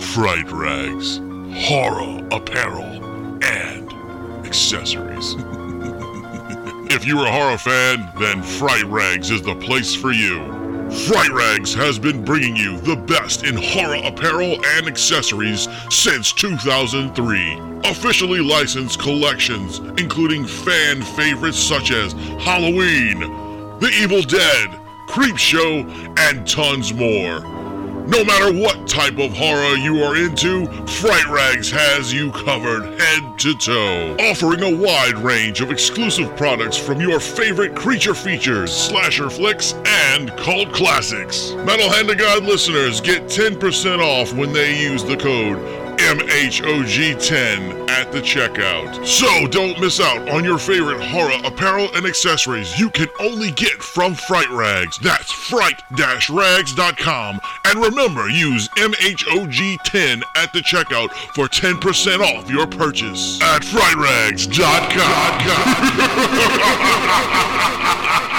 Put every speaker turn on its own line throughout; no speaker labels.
Fright Rags, horror apparel, and accessories. if you're a horror fan, then Fright Rags is the place for you. Fright Rags has been bringing you the best in horror apparel and accessories since 2003. Officially licensed collections, including fan favorites such as Halloween, The Evil Dead, Creepshow, and tons more. No matter what type of horror you are into, Fright Rags has you covered head to toe, offering a wide range of exclusive products from your favorite creature features, slasher flicks, and cult classics. Metal Hand of God listeners get 10% off when they use the code MHOG10 at the checkout. So don't miss out on your favorite horror apparel and accessories you can only get from Fright Rags. That's fright-rags.com. And remember, use MHOG10 at the checkout for 10% off your purchase at frightrags.com.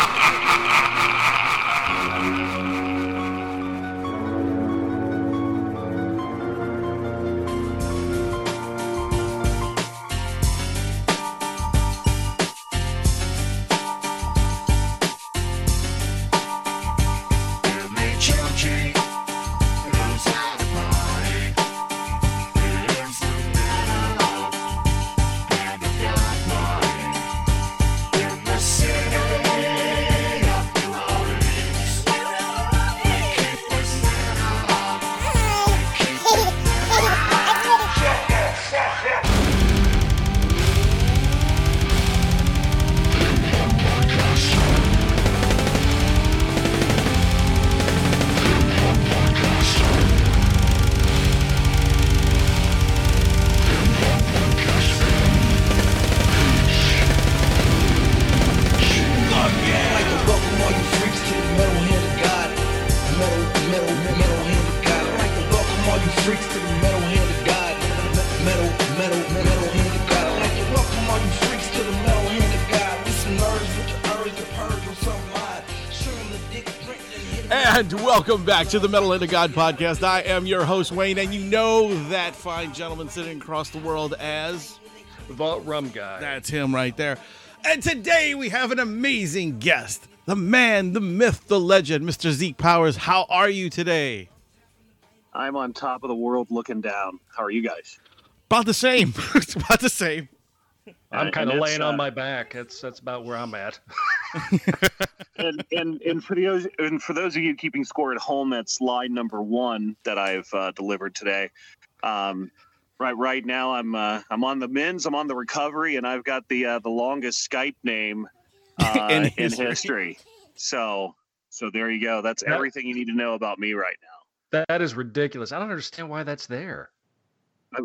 welcome back to the Metal Hand of God podcast. I am your host, Wayne, and you know that fine gentleman sitting across the world as
the Vault Rum Guy.
That's him right there. And today we have an amazing guest, the man, the myth, the legend, Mr. Zeke Powerz. How are you today?
I'm on top of the world looking down. How are you guys?
About the same. about the same.
I'm kind of laying uh, on my back. That's that's about where I'm at.
and and and for those and for those of you keeping score at home, that's line number one that I've uh, delivered today. Um, right right now, I'm uh, I'm on the men's. I'm on the recovery, and I've got the uh, the longest Skype name uh, in, history. in, history. So so there you go. That's everything you need to know about me right now.
That is ridiculous. I don't understand why that's there.
I,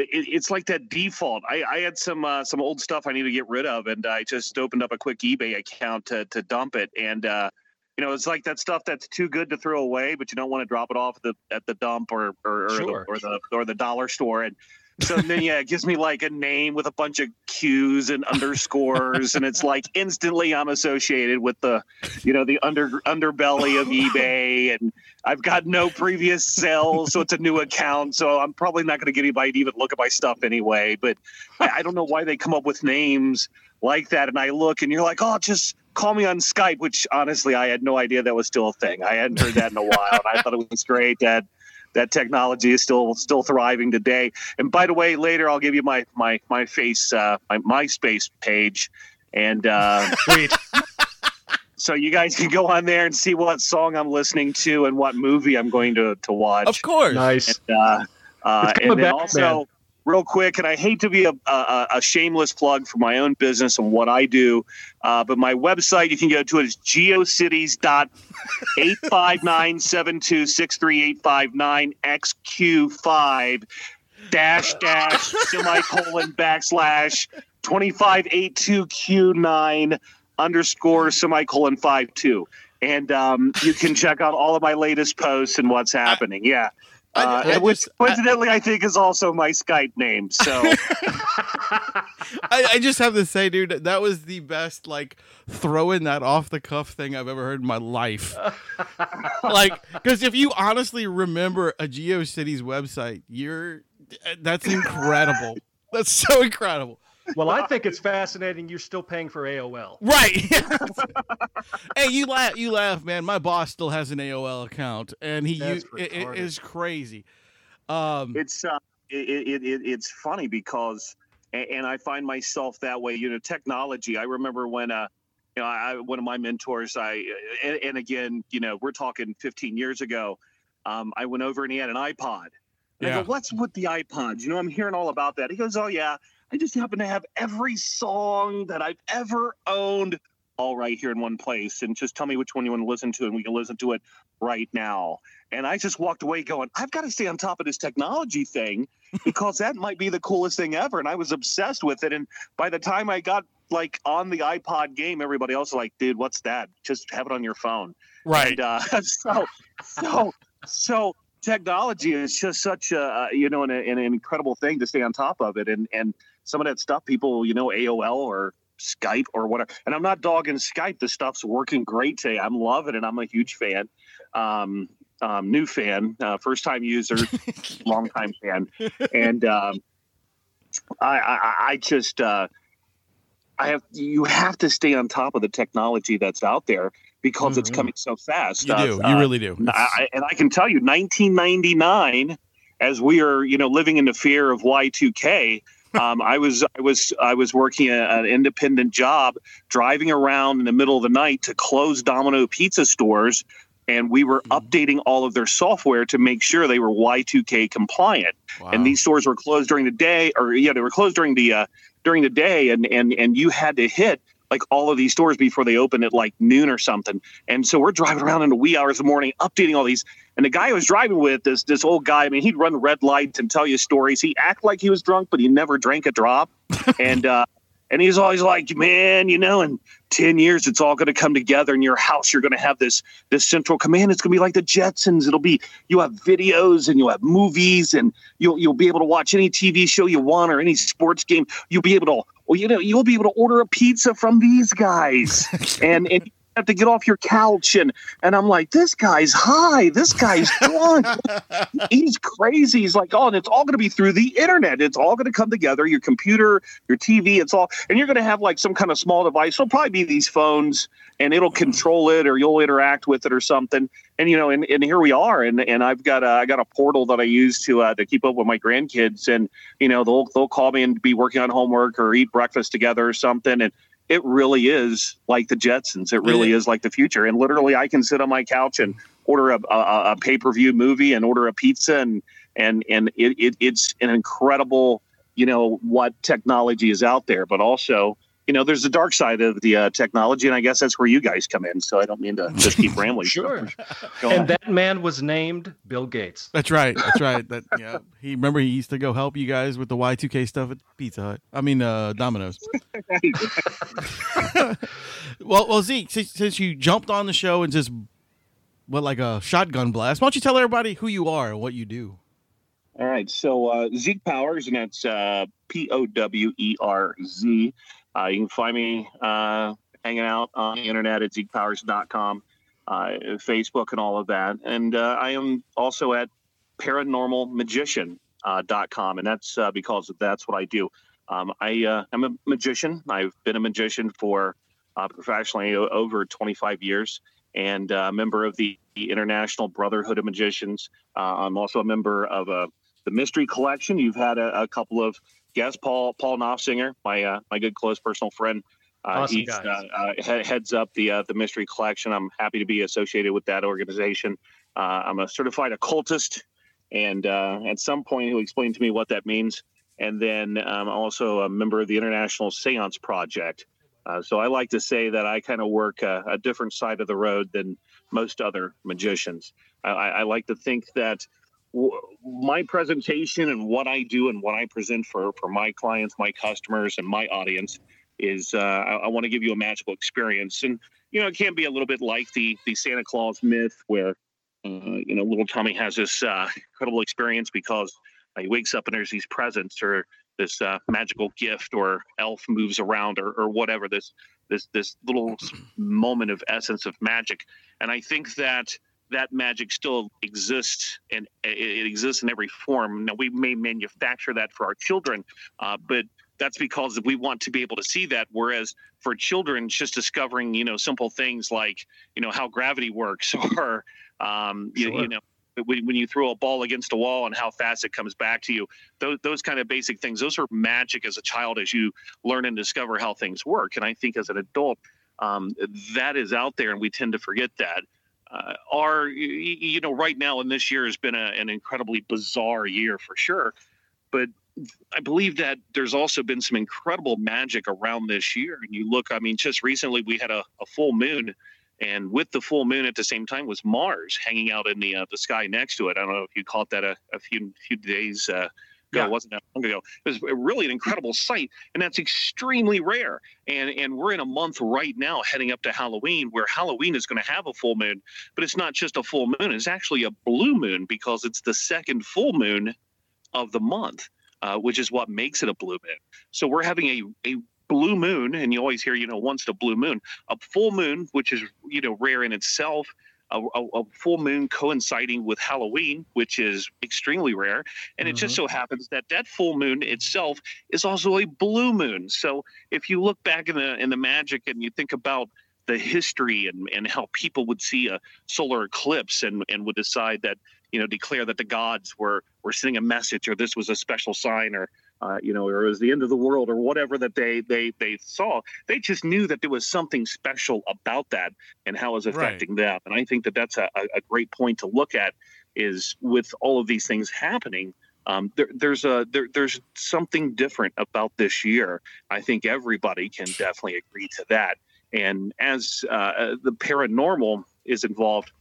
it, it's like that default. I, I had some uh, some old stuff I need to get rid of, and I just opened up a quick eBay account to to dump it. And uh, you know, it's like that stuff that's too good to throw away, but you don't want to drop it off at the at the dump or or, or, sure. the, or the or the dollar store. And so then yeah, it gives me like a name with a bunch of Q's and underscores, and it's like instantly I'm associated with the, you know, the under underbelly of eBay, and I've got no previous sales, so it's a new account. So I'm probably not going to get anybody to even look at my stuff anyway. But I, I don't know why they come up with names like that, and I look, and you're like, oh, just call me on Skype, which honestly I had no idea that was still a thing. I hadn't heard that in a while, and I thought it was great that that technology is still still thriving today. And by the way, later I'll give you my my my face uh, my MySpace page, and uh, so you guys can go on there and see what song I'm listening to and what movie I'm going to to watch.
Of course,
nice.
And, uh, uh, and then back, also. Real quick, and I hate to be a, a, a, shameless plug for my own business and what I do, uh, but my website you can go to it is geocities.859726385 xq5 dash dash semicolon backslash 2582q9 underscore semicolon 52 and um, you can check out all of my latest posts and what's happening. Yeah uh, I, I which coincidentally I, I, think is also my Skype name. So
I, I, just have to say, dude, that was the best like throwing that off the cuff thing I've ever heard in my life. like, because if you honestly remember a GeoCities website, you're that's incredible. that's so incredible.
Well, I think it's fascinating. You're still paying for AOL,
right? hey, you laugh, you laugh, man. My boss still has an AOL account, and he it, it is crazy.
Um, it's uh, it, it, it's funny because, and I find myself that way. You know, technology. I remember when uh, you know, I, one of my mentors. I and, and, again, you know, we're talking 15 years ago. Um, I went over and he had an iPod. And yeah. I go, what's with the iPods? You know, I'm hearing all about that. He goes, oh yeah, I just happen to have every song that I've ever owned all right here in one place and just tell me which one you want to listen to and we can listen to it right now. And I just walked away going, I've got to stay on top of this technology thing because that might be the coolest thing ever. And I was obsessed with it. And by the time I got like on the iPod game, everybody else was like, dude, what's that? Just have it on your phone.
Right.
And, uh, so, so, so technology is just such a, you know, an, an incredible thing to stay on top of it. And, and, some of that stuff people, you know, AOL or Skype or whatever. And I'm not dogging Skype. The stuff's working great today. I'm loving it. I'm a huge fan. Um, um, new fan, uh, first time user, long time fan. And um, I, I, I just, uh, I have, you have to stay on top of the technology that's out there because mm-hmm. it's coming so fast.
You uh, do. You uh, really do.
I, and I can tell you, 1999, as we are, you know, living in the fear of Y2K, um, I was I was I was working an independent job, driving around in the middle of the night to close Domino pizza stores, and we were mm-hmm. updating all of their software to make sure they were Y2K compliant. Wow. And these stores were closed during the day, or yeah, they were closed during the uh, during the day, and and and you had to hit like all of these stores before they open at like noon or something. And so we're driving around in the wee hours of the morning, updating all these. And the guy I was driving with, this this old guy, I mean, he'd run red lights and tell you stories. He act like he was drunk, but he never drank a drop. and uh, and he's always like, man, you know, in 10 years, it's all going to come together in your house. You're going to have this, this central command. It's going to be like the Jetsons. It'll be, you have videos and you'll have movies and you'll, you'll be able to watch any TV show you want or any sports game. You'll be able to, well, you know, you'll be able to order a pizza from these guys and, and have to get off your couch and and I'm like, this guy's high, this guy's drunk, he's crazy. He's like, oh, and it's all going to be through the internet. It's all going to come together. Your computer, your TV, it's all, and you're going to have like some kind of small device. It'll probably be these phones, and it'll control it, or you'll interact with it, or something. And you know, and, and here we are, and and I've got a I got a portal that I use to uh, to keep up with my grandkids, and you know, they'll they'll call me and be working on homework or eat breakfast together or something, and it really is like the Jetsons. It really is like the future. And literally, I can sit on my couch and order a, a, a pay per view movie and order a pizza, and and and it, it, it's an incredible, you know, what technology is out there. But also, you know, there's the dark side of the uh, technology, and I guess that's where you guys come in. So I don't mean to just keep rambling.
sure. and on. that man was named Bill Gates.
That's right. That's right. That yeah. He remember he used to go help you guys with the Y2K stuff at Pizza Hut. I mean, uh, Domino's. well, well, Zeke, since, since you jumped on the show and just what like a shotgun blast, why don't you tell everybody who you are and what you do?
All right. So uh, Zeke Powerz, and that's uh, P O W E R Z. Uh, you can find me uh, hanging out on the internet at zekepowerz.com, uh, Facebook, and all of that. And uh, I am also at paranormalmagician.com, and that's uh, because that's what I do. Um, I uh, am a magician. I've been a magician for professionally over 25 years and a member of the International Brotherhood of Magicians. I'm also a member of the Mystery Collection. You've had a, a couple of guest, Paul Paul Knopfsinger, my uh, my good close personal friend. Uh, awesome he's uh, uh, heads up the uh, the mystery collection. I'm happy to be associated with that organization. Uh, I'm a certified occultist, and uh, at some point he'll explain to me what that means. And then I'm also a member of the International Seance Project. so I like to say that I kind of work a, a, different side of the road than most other magicians. I, I like to think that my presentation and what I do and what I present for for my clients, my customers, and my audience is uh, I, I want to give you a magical experience. And you know, it can be a little bit like the the Santa Claus myth, where uh, you know, little Tommy has this uh, incredible experience because uh, he wakes up and there's these presents or this uh, magical gift or elf moves around or, or whatever this this this little moment of essence of magic and i think that that magic still exists and it, exists in every form. Now we may manufacture that for our children uh, but that's because we want to be able to see that. Whereas for children just discovering you know simple things like you know how gravity works or um, sure. you, you know when, when you throw a ball against a wall and how fast it comes back to you. Those, those kind of basic things those are magic as a child as you learn and discover how things work. And i think as an adult um, that is out there and we tend to forget that uh, are you know right now and this year has been a, an incredibly bizarre year for sure but I believe that there's also been some incredible magic around this year. And you look, I mean, just recently we had a, a full moon and with the full moon at the same time was Mars hanging out in the uh, the sky next to it. I don't know if you caught that a, a few few days uh, ago. Yeah. It wasn't that long ago. It was really an incredible sight, and that's extremely rare. And and we're in a month right now, heading up to Halloween, where Halloween is going to have a full moon, but it's not just a full moon; it's actually a blue moon because it's the second full moon of the month. Uh, which is what makes it a blue moon. So we're having a, a blue moon, and you always hear, you know, once the blue moon, a full moon, which is, you know, rare in itself, a, a, a, full moon coinciding with Halloween, which is extremely rare. And mm-hmm. it just mm-hmm. so happens that that full moon itself is also a blue moon. So if you look back in the in the magic and you think about the history and, and how people would see a solar eclipse and, and would decide that, you know, declare that the gods were were sending a message or this was a special sign or uh, you know, or it was the end of the world or whatever that they they they saw. They just knew that there was something special about that and how it was affecting right. them. And I think that that's a, a great point to look at is with all of these things happening. Um, there, there's a there, there's something different about this year. I think everybody can definitely agree to that. And as uh, the paranormal is involved,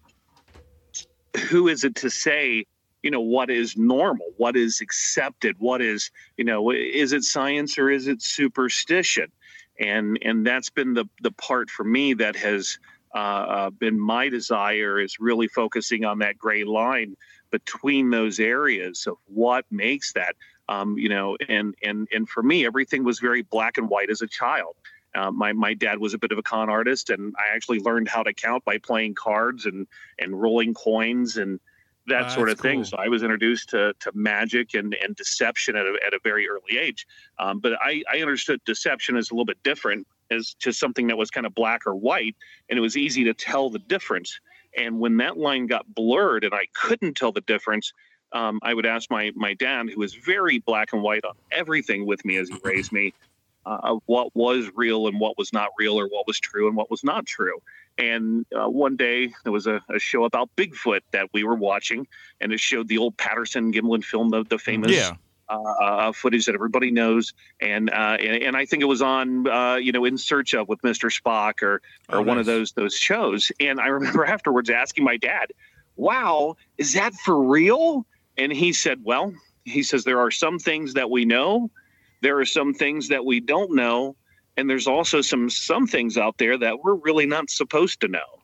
who is it to say you know what is normal what is accepted what is you know is it science or is it superstition? And and that's been the the part for me that has uh, uh, been my desire is really focusing on that gray line between those areas of what makes that um, you know and and and for me everything was very black and white as a child. Uh, my my dad was a bit of a con artist, and I actually learned how to count by playing cards and and rolling coins and that uh, sort of thing. Cool. So I was introduced to, to magic and, and deception at a, at a very early age. Um, but I, I understood deception as a little bit different as to something that was kind of black or white, and it was easy to tell the difference. And when that line got blurred and I couldn't tell the difference, um, I would ask my my dad, who was very black and white on everything with me as he raised me, uh, what was real and what was not real, or what was true and what was not true. And uh, one day there was a, a, show about Bigfoot that we were watching, and it showed the old Patterson Gimlin film, the, the famous yeah. uh, uh footage that everybody knows. And, uh, and, and I think it was on uh, you know In Search of with Mr. Spock or or oh, one nice. of those those shows. And I remember afterwards asking my dad, "Wow, is that for real?" And he said, "Well." He says there are some things that we know, there are some things that we don't know, and there's also some some things out there that we're really not supposed to know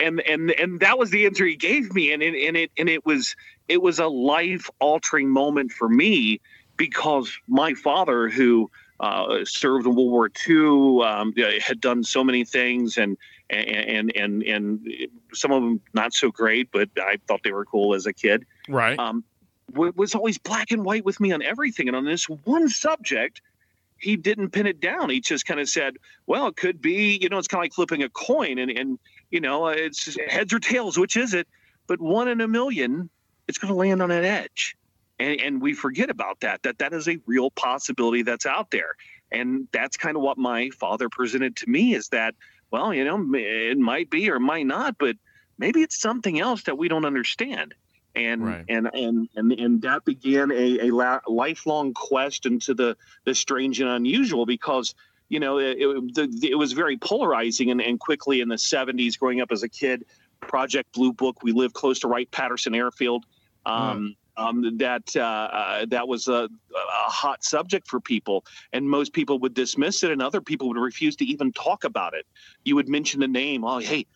and and and that was the answer he gave me and it and it and it was it was a life altering moment for me because my father who uh, served in World War II, um, had done so many things, and and and and some of them not so great, but I thought they were cool as a kid.
Right. Um,
was always black and white with me on everything, and on this one subject, he didn't pin it down. He just kind of said, well, it could be, you know, it's kind of like flipping a coin and, and you know, it's heads or tails, which is it? But one in a million, it's going to land on an edge. And, and we forget about that, that that is a real possibility that's out there. And that's kind of what my father presented to me is that, well, you know, it might be or might not, but maybe it's something else that we don't understand and right. and and and and that began a, a la- lifelong quest into the the strange and unusual because you know it, it, the, it was very polarizing and, and quickly in the 70s growing up as a kid project blue book we lived close to wright patterson airfield um, mm. um, that uh, uh, that was a, a, hot subject for people, and most people would dismiss it, and other people would refuse to even talk about it. You would mention the name, oh, hey,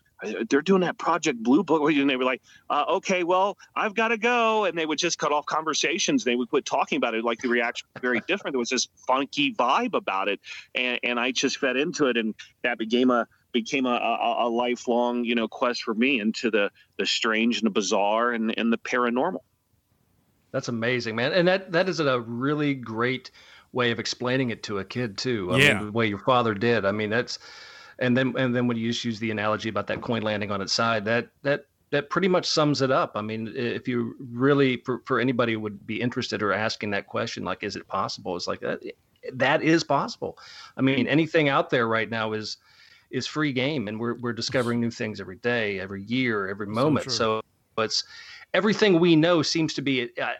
they're doing that Project Blue Book. And they were like, uh, okay, well, I've got to go. And they would just cut off conversations. They would quit talking about it. Like the reaction was very different. There was this funky vibe about it. And, and I just fed into it. And that became a, became a, a, a, lifelong, you know, quest for me into the, the strange and the bizarre and, and the paranormal.
That's amazing, man. And that, that is a really great way of explaining it to a kid too. I yeah. Mean, the way your father did. I mean, that's, and then and then when you just use the analogy about that coin landing on its side, that that that pretty much sums it up. I mean, if you really for, for anybody would be interested or asking that question, like, is it possible? It's like that that is possible. I mean, anything out there right now is is free game, and we're we're discovering new things every day, every year, every moment. So, so it's everything we know seems to be, uh,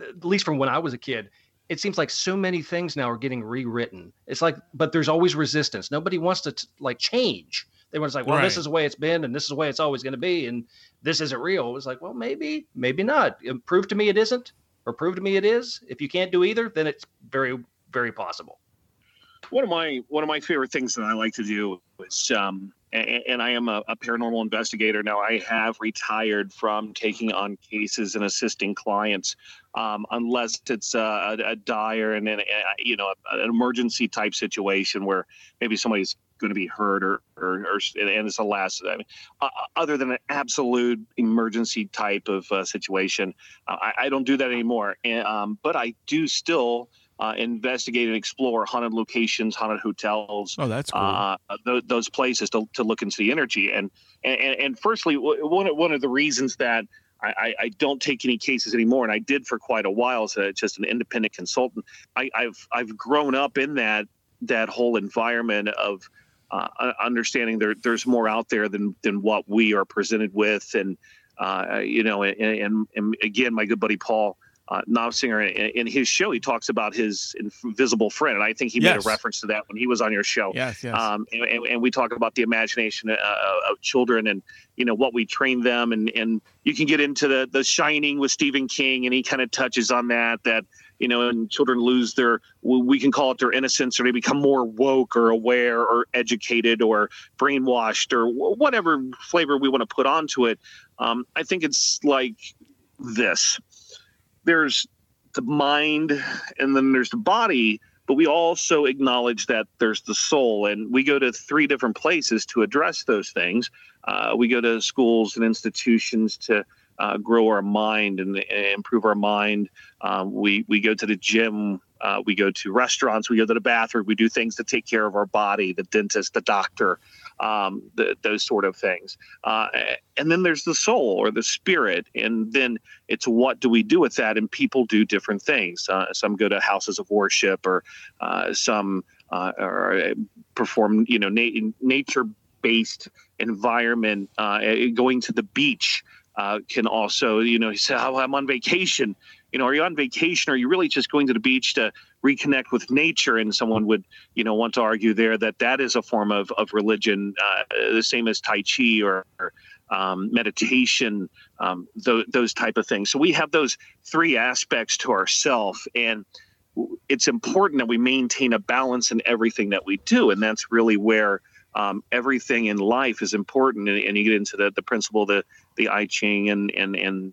at least from when I was a kid, it seems like so many things now are getting rewritten. It's like, but there's always resistance. Nobody wants to t- like change. They want to like, well, right. this is the way it's been, and this is the way it's always going to be, and this isn't real. It's like, well, maybe, maybe not. Prove to me it isn't, or prove to me it is. If you can't do either, then it's very, very possible.
One of my one of my favorite things that I like to do is um, and I am a, a, paranormal investigator now. I have retired from taking on cases and assisting clients, um, unless it's a, a dire and, and you know an emergency type situation where maybe somebody's going to be hurt or, or, or and it's a last. I mean, uh, other than an absolute emergency type of uh, situation, uh, I, I, don't do that anymore. And, um, but I do still uh, investigate and explore haunted locations, haunted hotels.
Oh, that's cool. Uh,
th- those places to, to look into the energy. And, and, and firstly, one, of, one of the reasons that I, I, don't take any cases anymore, and I did for quite a while as a, just an independent consultant. I, have I've grown up in that that whole environment of uh, understanding there there's more out there than than what we are presented with, and uh, you know, and, and, and again, my good buddy Paul uh, Novsinger in, in, his show, he talks about his invisible friend, and I think he yes. made a reference to that when he was on your show.
Yes, yes.
Um, and, and, we talk about the imagination uh, of children and you know what we train them, and and you can get into the the Shining with Stephen King, and he kind of touches on that that you know, and children lose their we can call it their innocence, or they become more woke or aware or educated or brainwashed or whatever flavor we want to put onto it. Um, I think it's like this there's the mind and then there's the body but we also acknowledge that there's the soul. And we go to three different places to address those things. Uh, we go to schools and institutions to uh, grow our mind and, and, improve our mind. Um, we, we go to the gym uh, we go to restaurants we go to the bathroom we do things to take care of our body the dentist the doctor um, the, those sort of things. Uh, and then there's the soul or the spirit, and then it's what do we do with that? And people do different things. Uh, some go to houses of worship, or uh, some uh, or uh, perform, you know, na- nature-based environment. Uh, going to the beach can also, you know, say, "Oh, I'm on vacation." You know, are you on vacation? Or are you really just going to the beach to reconnect with nature and someone would you know want to argue there that that is a form of, of religion uh, the same as tai chi or, or um, meditation um, th- those type of things so we have those three aspects to ourself and it's important that we maintain a balance in everything that we do and that's really where um, everything in life is important and, and, you get into the, the principle the the i ching and and and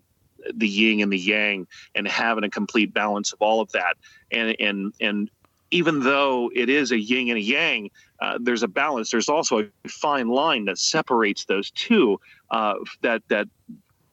the yin and the yang and having a complete balance of all of that and and and even though it is a yin and a yang, uh, there's a balance. There's also a fine line that separates those two. Uh, that that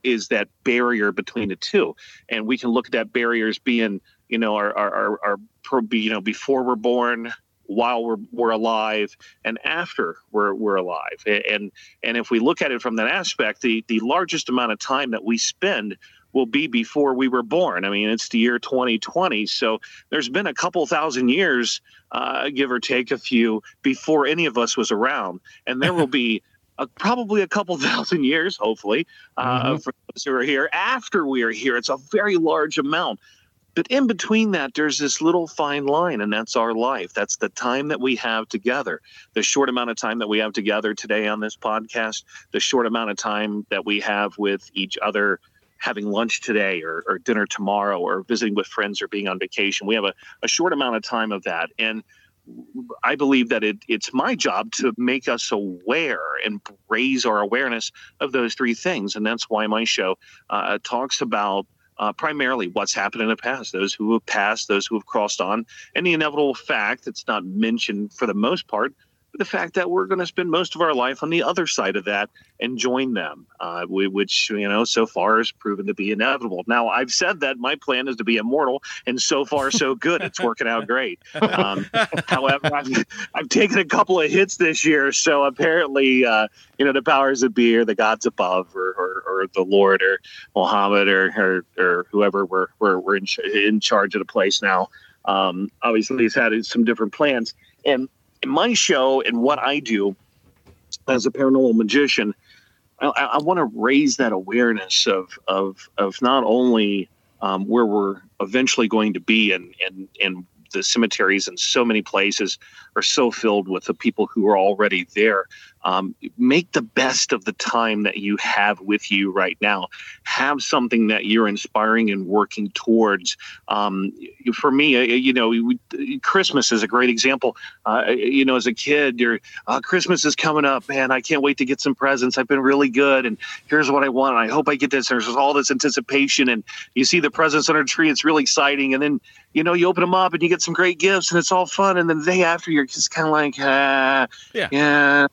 is that barrier between the two, and we can look at that barrier as being, you know, our our, our, our you know before we're born, while we're we're alive, and after we're we're alive. And and if we look at it from that aspect, the the largest amount of time that we spend will be before we were born. I mean, it's the year 2020. So there's been a couple thousand years, uh, give or take a few, before any of us was around. And there will be a, probably a couple thousand years, hopefully, uh, mm-hmm. for those who are here after we are here. It's a very large amount. But in between that, there's this little fine line, and that's our life. That's the time that we have together. The short amount of time that we have together today on this podcast, the short amount of time that we have with each other having lunch today or, or dinner tomorrow or visiting with friends or being on vacation. We have a, a short amount of time of that. And I believe that it, it's my job to make us aware and raise our awareness of those three things. And that's why my show uh, talks about uh, primarily what's happened in the past, those who have passed, those who have crossed on, and the inevitable fact that's not mentioned for the most part the fact that we're going to spend most of our life on the other side of that and join them, uh, which you know so far has proven to be inevitable. Now I've said that my plan is to be immortal, and so far so good. It's working out great. Um, however, I've, I've, taken a couple of hits this year, so apparently uh, you know the powers that be, or the gods above, or, or, or the Lord, or Muhammad, or or, or whoever we're we're, we're in, in charge of the place now. Um, obviously, he's had some different plans, and in my show and what I do as a paranormal magician, I, I want to raise that awareness of of of not only um, where we're eventually going to be and and and the cemeteries in so many places are so filled with the people who are already there. Um, make the best of the time that you have with you right now. Have something that you're inspiring and working towards. Um, for me, uh, you know, Christmas is a great example. Uh, you know, as a kid, you're uh, Christmas is coming up, man. I can't wait to get some presents. I've been really good, and here's what I want. I hope I get this. There's all this anticipation, and you see the presents under the tree. It's really exciting, and then you know, you open them up and you get some great gifts and it's all fun. And then the day after, you're just kind of like, ah, yeah, yeah,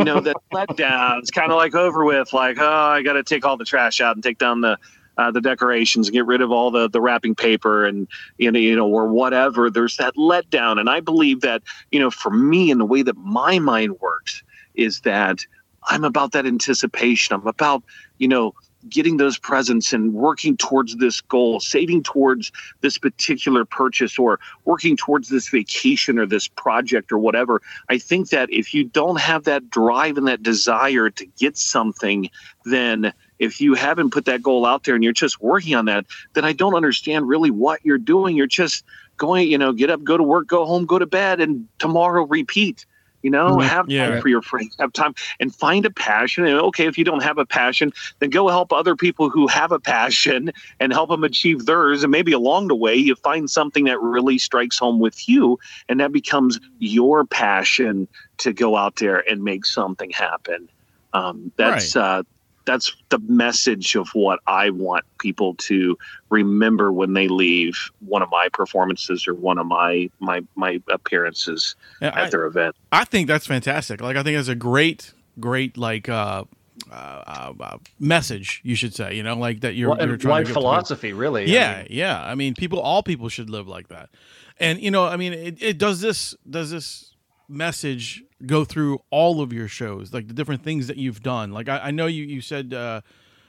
you know, that letdown. It's kind of like over with. Like, oh, I got to take all the trash out and take down the uh, the decorations and get rid of all the the wrapping paper and you know, you know or whatever. There's that letdown, and I believe that you know, for me, and the way that my mind works is that I'm about that anticipation. I'm about you know getting those presents and working towards this goal, saving towards this particular purchase or working towards this vacation or this project or whatever. I think that if you don't have that drive and that desire to get something, then if you haven't put that goal out there and you're just working on that, then I don't understand really what you're doing. You're just going, you know, get up, go to work, go home, go to bed, and tomorrow repeat. You know, mm-hmm. have yeah. time for your friends, have time and find a passion. And okay, if you don't have a passion, then go help other people who have a passion and help them achieve theirs. And maybe along the way, you find something that really strikes home with you, and that becomes your passion to go out there and make something happen. Um, that's right. uh, that's the message of what I want people to remember when they leave one of my performances or one of my my my appearances yeah, at I, their event.
I think that's fantastic. Like I think it's a great great like uh, uh, uh, message you should say. You know, like that you're, well, you're trying
life philosophy, really.
Yeah, I mean, yeah. I mean, people, all people should live like that. And you know, I mean, it, it does this does this message go through all of your shows, like the different things that you've done. Like I, I know you you said uh,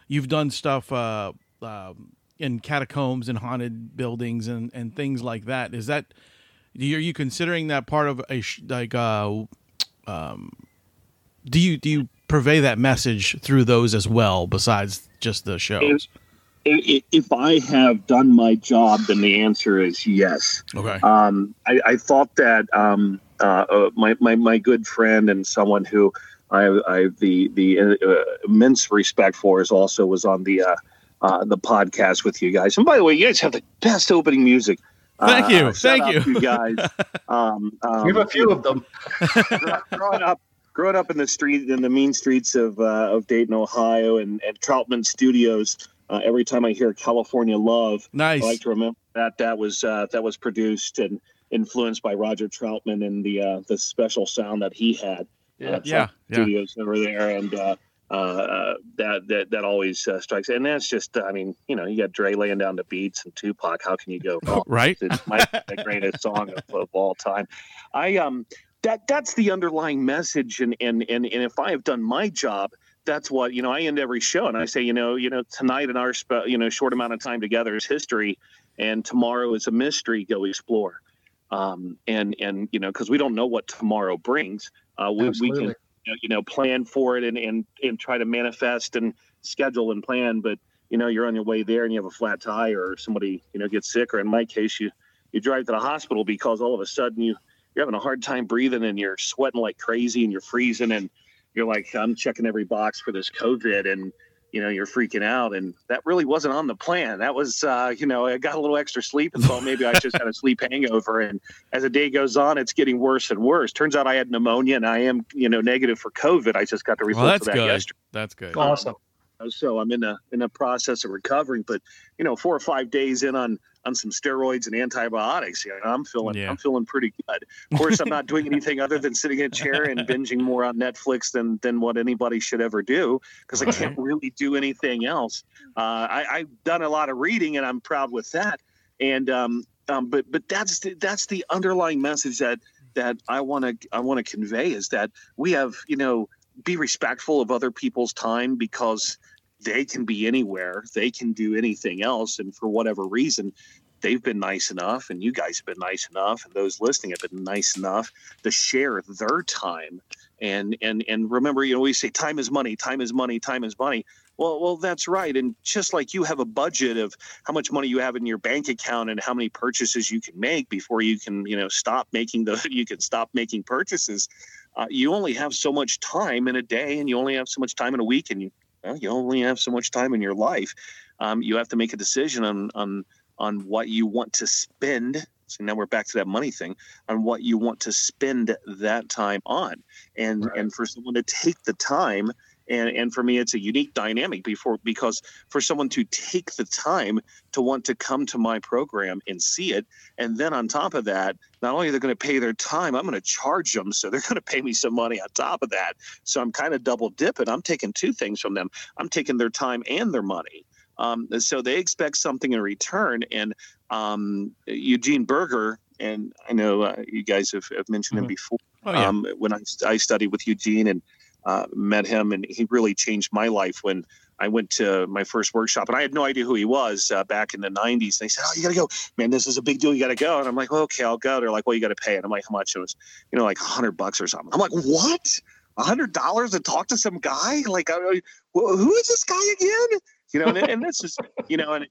you've done stuff uh, uh, in catacombs and haunted buildings and and things like that. Is that are you considering that part of a sh- like uh, um, do you do you purvey that message through those as well besides just the shows?
If, if I have done my job, then the answer is yes.
Okay.
Um, I, I thought that um, uh, uh, my, my my good friend and someone who I I the the uh, immense respect for is also was on the uh, uh, the podcast with you guys. And by the way, you guys have the best opening music.
Thank you, thank you,
you guys. Um,
um, we have a few of them.
growing up, growing up in the street in the mean streets of of Dayton, Ohio, and at Troutman Studios. every time I hear California Love,
nice.
I like to remember that that was that was produced and influenced by Roger Troutman and the uh, the special sound that he had.
Yeah, yeah,
studios yeah. over there, and uh, uh, that that that always uh, strikes. And that's just, I mean, you know, you got Dre laying down the beats and Tupac. How can you go wrong?
right,
it's my the greatest song of, of all time. I um that that's the underlying message, and and and and if I have done my job that's what you know i end every show and i say you know you know tonight in our spe- you know short amount of time together is history and tomorrow is a mystery go explore um, and and you know because we don't know what tomorrow brings uh, we, we can you know plan for it and, and and try to manifest and schedule and plan but you know you're on your way there and you have a flat tire or somebody you know gets sick or in my case you you drive to the hospital because all of a sudden you you're having a hard time breathing and you're sweating like crazy and you're freezing and you're like i'm checking every box for this covid and you know, you're freaking out. And that really wasn't on the plan. That was, uh, you know, I got a little extra sleep and thought maybe I just had a sleep hangover. And as the day goes on, it's getting worse and worse. Turns out I had pneumonia and I am, you know, negative for COVID. I just got the results well,
of that
good. yesterday.
That's good.
Awesome.
So I'm in a in a process of recovering, but you know, four or five days in on on some steroids and antibiotics. You know, I'm feeling yeah. I'm feeling pretty good. Of course, I'm not doing anything other than sitting in a chair and binging more on Netflix than than what anybody should ever do because I can't really do anything else. Uh, I, I've done a lot of reading and I'm proud with that. And um, um, but but that's the, that's the underlying message that that I want to I want to convey is that we have you know be respectful of other people's time because they can be anywhere. They can do anything else. And for whatever reason they've been nice enough and you guys have been nice enough and those listening have been nice enough to share their time. And and and remember you know we say time is money time is money time is money. Well well that's right. And just like you have a budget of how much money you have in your bank account and how many purchases you can make before you can you know stop making the you can stop making purchases uh, you only have so much time in a day and you only have so much time in a week and you well, you only have so much time in your life. Um, you have to make a decision on on on what you want to spend. So now we're back to that money thing on what you want to spend that time on, and right. and for someone to take the time and and for me it's a unique dynamic before because for someone to take the time to want to come to my program and see it and then on top of that not only are they going to pay their time i'm going to charge them so they're going to pay me some money on top of that. So i'm kind of double dipping. I'm taking two things from them. I'm taking their time and their money. Um, so they expect something in return. And um, eugene Burger, and i know uh, you guys have, have mentioned mm-hmm. him before oh, yeah. um, when I, I studied with eugene and uh, met him, and he really changed my life when I went to my first workshop, and I had no idea who he was uh, back in the '90s. They said, "Oh, you got to go, man! This is a big deal. You got to go." And I'm like, "Okay, I'll go." They're like, "Well, you got to pay." And I'm like, "How much?" It was, you know, like hundred bucks or something. I'm like, "What? A hundred dollars to talk to some guy? Like, well, who is this guy again?" You know, and, and this is, you know, and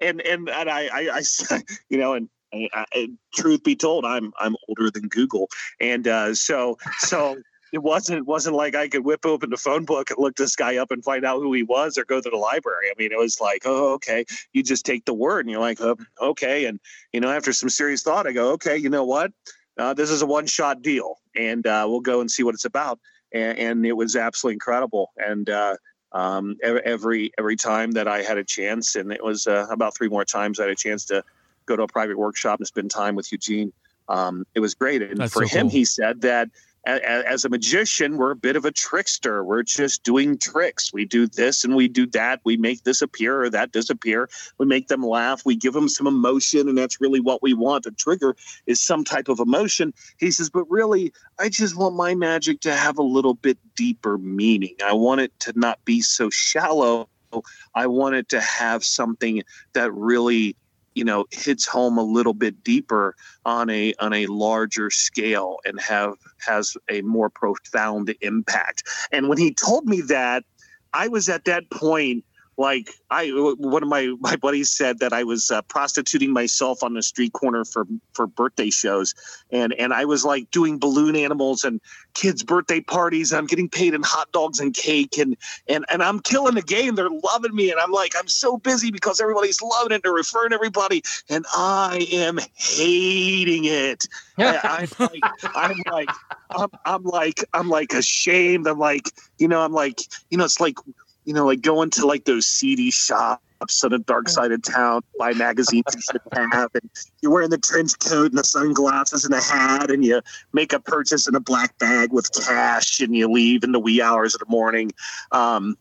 and and and I, I, I you know, and I, I, truth be told, I'm I'm older than Google, and uh, so so it wasn't wasn't like I could whip open the phone book and look this guy up and find out who he was or go to the library. I mean, it was like, oh, okay. You just take the word and you're like, oh, okay. And you know, after some serious thought, I go, okay, you know what? Uh, this is a one shot deal, and uh, we'll go and see what it's about. And, and it was absolutely incredible. And uh, um, every every time that I had a chance, and it was uh, about three more times I had a chance to go to a private workshop and spend time with Eugene. Um, it was great. And That's for so him, cool. he said that as a magician, we're a bit of a trickster. We're just doing tricks. We do this and we do that. We make this appear or that disappear. We make them laugh. We give them some emotion, and that's really what we want. A trigger is some type of emotion. He says, but really, I just want my magic to have a little bit deeper meaning. I want it to not be so shallow. I want it to have something that really you know hits home a little bit deeper on a on a larger scale and have has a more profound impact. And when he told me that i was at that point like I one of my my buddies said that I was uh, prostituting myself on the street corner for for birthday shows, and and I was like doing balloon animals and kids' birthday parties. And I'm getting paid in hot dogs and cake, and and and I'm killing the game. They're loving me, and I'm like I'm so busy because everybody's loving it. They're referring everybody, and I am hating it. I, am like I'm like I'm, I'm like I'm like ashamed. I'm like you know I'm like you know it's like you know, like going to like those seedy shops on the dark side of town, buy magazines you should have, and you're wearing the trench coat and the sunglasses and the hat, and you make a purchase in a black bag with cash, and you leave in the wee hours of the morning. Um,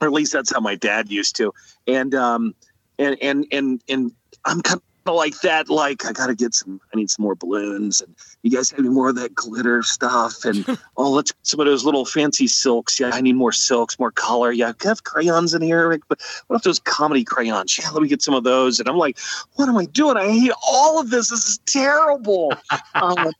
or at least that's how my dad used to. And um, and and and and I'm kind like that like i gotta get some i need some more balloons and you guys have any more of that glitter stuff and oh let's some of those little fancy silks. Yeah i need more silks more color. Yeah I have crayons in here but what if those comedy crayons? Yeah let me get some of those and i'm like what am i doing? I hate all of this. This is terrible. Um,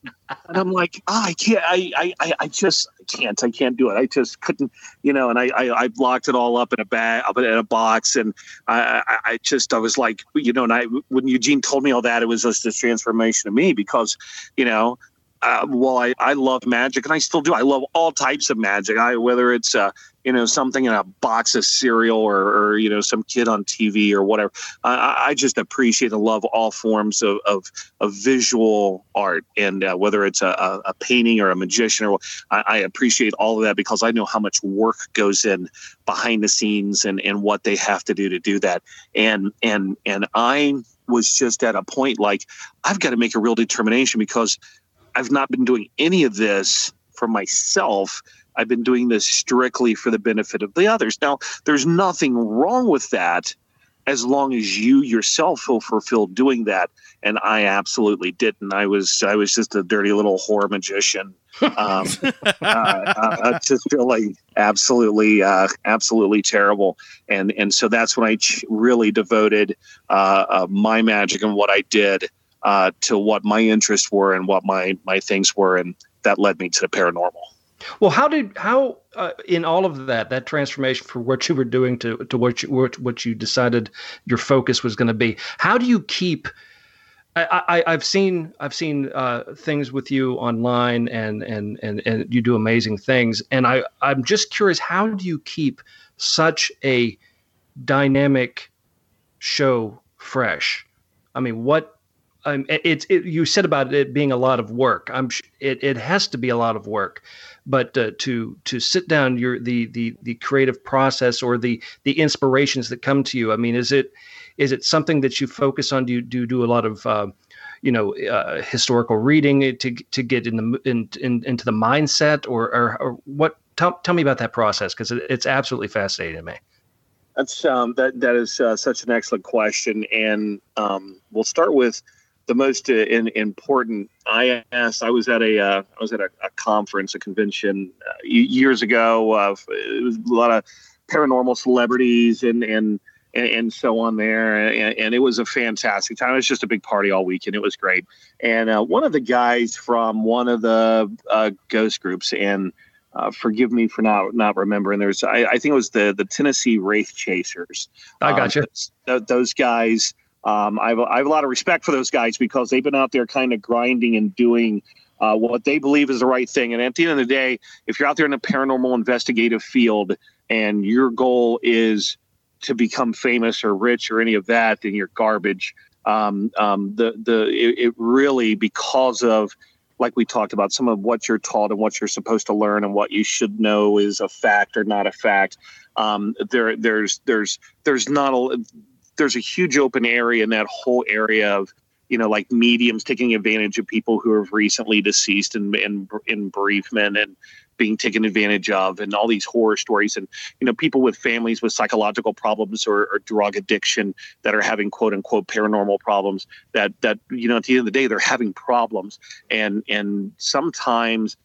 and i'm like oh, i can't I, I i just I can't i can't do it i just couldn't you know and i i, I locked it all up in a bag up in a box and i i, I just i was like you know and i when eugene told me all that, it was just a transformation of me because, you know, uh, well, I, I love magic and I still do. I love all types of magic. I, whether it's uh, you know something in a box of cereal or, or you know some kid on TV or whatever. I, I just appreciate and love all forms of of, of visual art, and uh, whether it's a, a, painting or a magician, or I, I appreciate all of that because I know how much work goes in behind the scenes and and what they have to do to do that. And and and I was just at a point like I've got to make a real determination because I've not been doing any of this for myself. I've been doing this strictly for the benefit of the others. Now, there's nothing wrong with that as long as you yourself feel fulfilled doing that. And I absolutely didn't. I was I was just a dirty little horror magician. Um, uh, uh, just really absolutely uh, absolutely terrible. And and so that's when I ch- really devoted uh, uh, my magic and what I did uh, to what my interests were and what my my things were, and that led me to the paranormal.
Well, how did how uh, in all of that that transformation for what you were doing to to what you what, what you decided your focus was going to be? How do you keep? I, I, have seen I've seen uh, things with you online, and, and and and you do amazing things. And I I'm just curious, how do you keep such a dynamic show fresh? I mean, what um, it's it, you said about it being a lot of work. I'm it it has to be a lot of work, but uh, to to sit down your the the the creative process or the the inspirations that come to you. I mean, is it is it something that you focus on? Do you do, you do a lot of uh, you know uh, historical reading to to get in the in, in into the mindset or or, or what? Tell, tell me about that process because it, it's absolutely fascinating to me.
That's um, that that is uh, such an excellent question, and um, we'll start with the most uh, in, important. I asked. I was at a uh, I was at a, a conference, a convention uh, years ago. Uh, it was a lot of paranormal celebrities and and and, so on there, and, and, it was a fantastic time. It was just a big party all weekend. It was great. And uh, one of the guys from one of the uh, ghost groups and. forgive me for not not remembering. There's, I, I, think it was the the Tennessee Wraith Chasers.
I got you.
Those, those guys um, I, have, I have a lot of respect for those guys because they've been out there kind of grinding and doing uh, what they believe is the right thing. And at the end of the day, if you're out there in a paranormal investigative field and your goal is to become famous or rich or any of that, then you're garbage. Um, um, the the it, it, really because of like we talked about some of what you're taught and what you're supposed to learn and what you should know is a fact or not a fact. Um, there there's there's there's not a there's a huge open area in that whole area of you know like mediums taking advantage of people who have recently deceased in in, in bereavement and being taken advantage of and all these horror stories and you know people with families with psychological problems or, or, drug addiction that are having quote unquote paranormal problems that that you know at the end of the day they're having problems. And and sometimes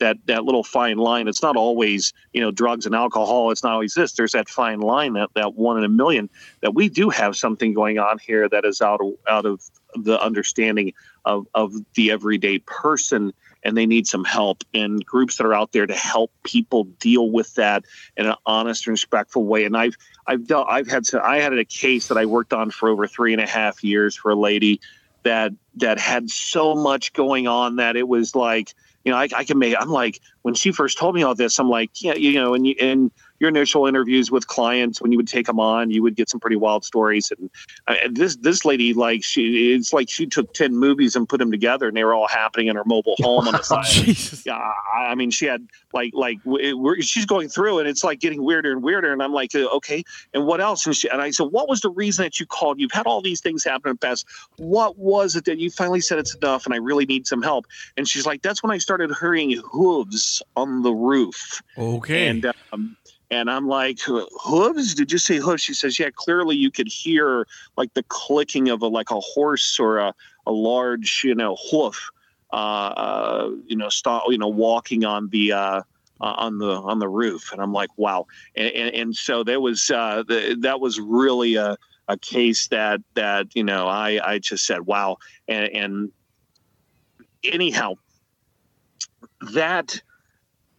that that little fine line. It's not always you know drugs and alcohol. It's not always this. There's that fine line that that one in a million that we do have something going on here that is out of out of the understanding of of the everyday person and they need some help and groups that are out there to help people deal with that in an honest and respectful way and i've i've dealt i've had to, i had a case that i worked on for over three and a half years for a lady that that had so much going on that it was like you know, I, I can make. I'm like when she first told me all this, I'm like, yeah, you know, and you, and your initial interviews with clients when you would take them on, you would get some pretty wild stories. And uh, this this lady, like she, it's like she took ten movies and put them together, and they were all happening in her mobile home on the side. Jesus. Yeah, I mean, she had like like it, she's going through, and it's like getting weirder and weirder. And I'm like, uh, okay, and what else? And, she, and I said, what was the reason that you called? You've had all these things happen in the past. What was it that you finally said it's enough, and I really need some help? And she's like, that's when I started hearing hooves on the roof.
Okay.
And um, and I'm like, hooves? Did you say hooves? She says, yeah, clearly you could hear like the clicking of a like a horse or a, a large, you know, hoof, uh, uh, you know, stop, you know, walking on the, uh, uh, on the on the roof, and I'm like, wow, and, and, and so there was uh, the, that was really a, a case that that you know I I just said wow, and, and anyhow, that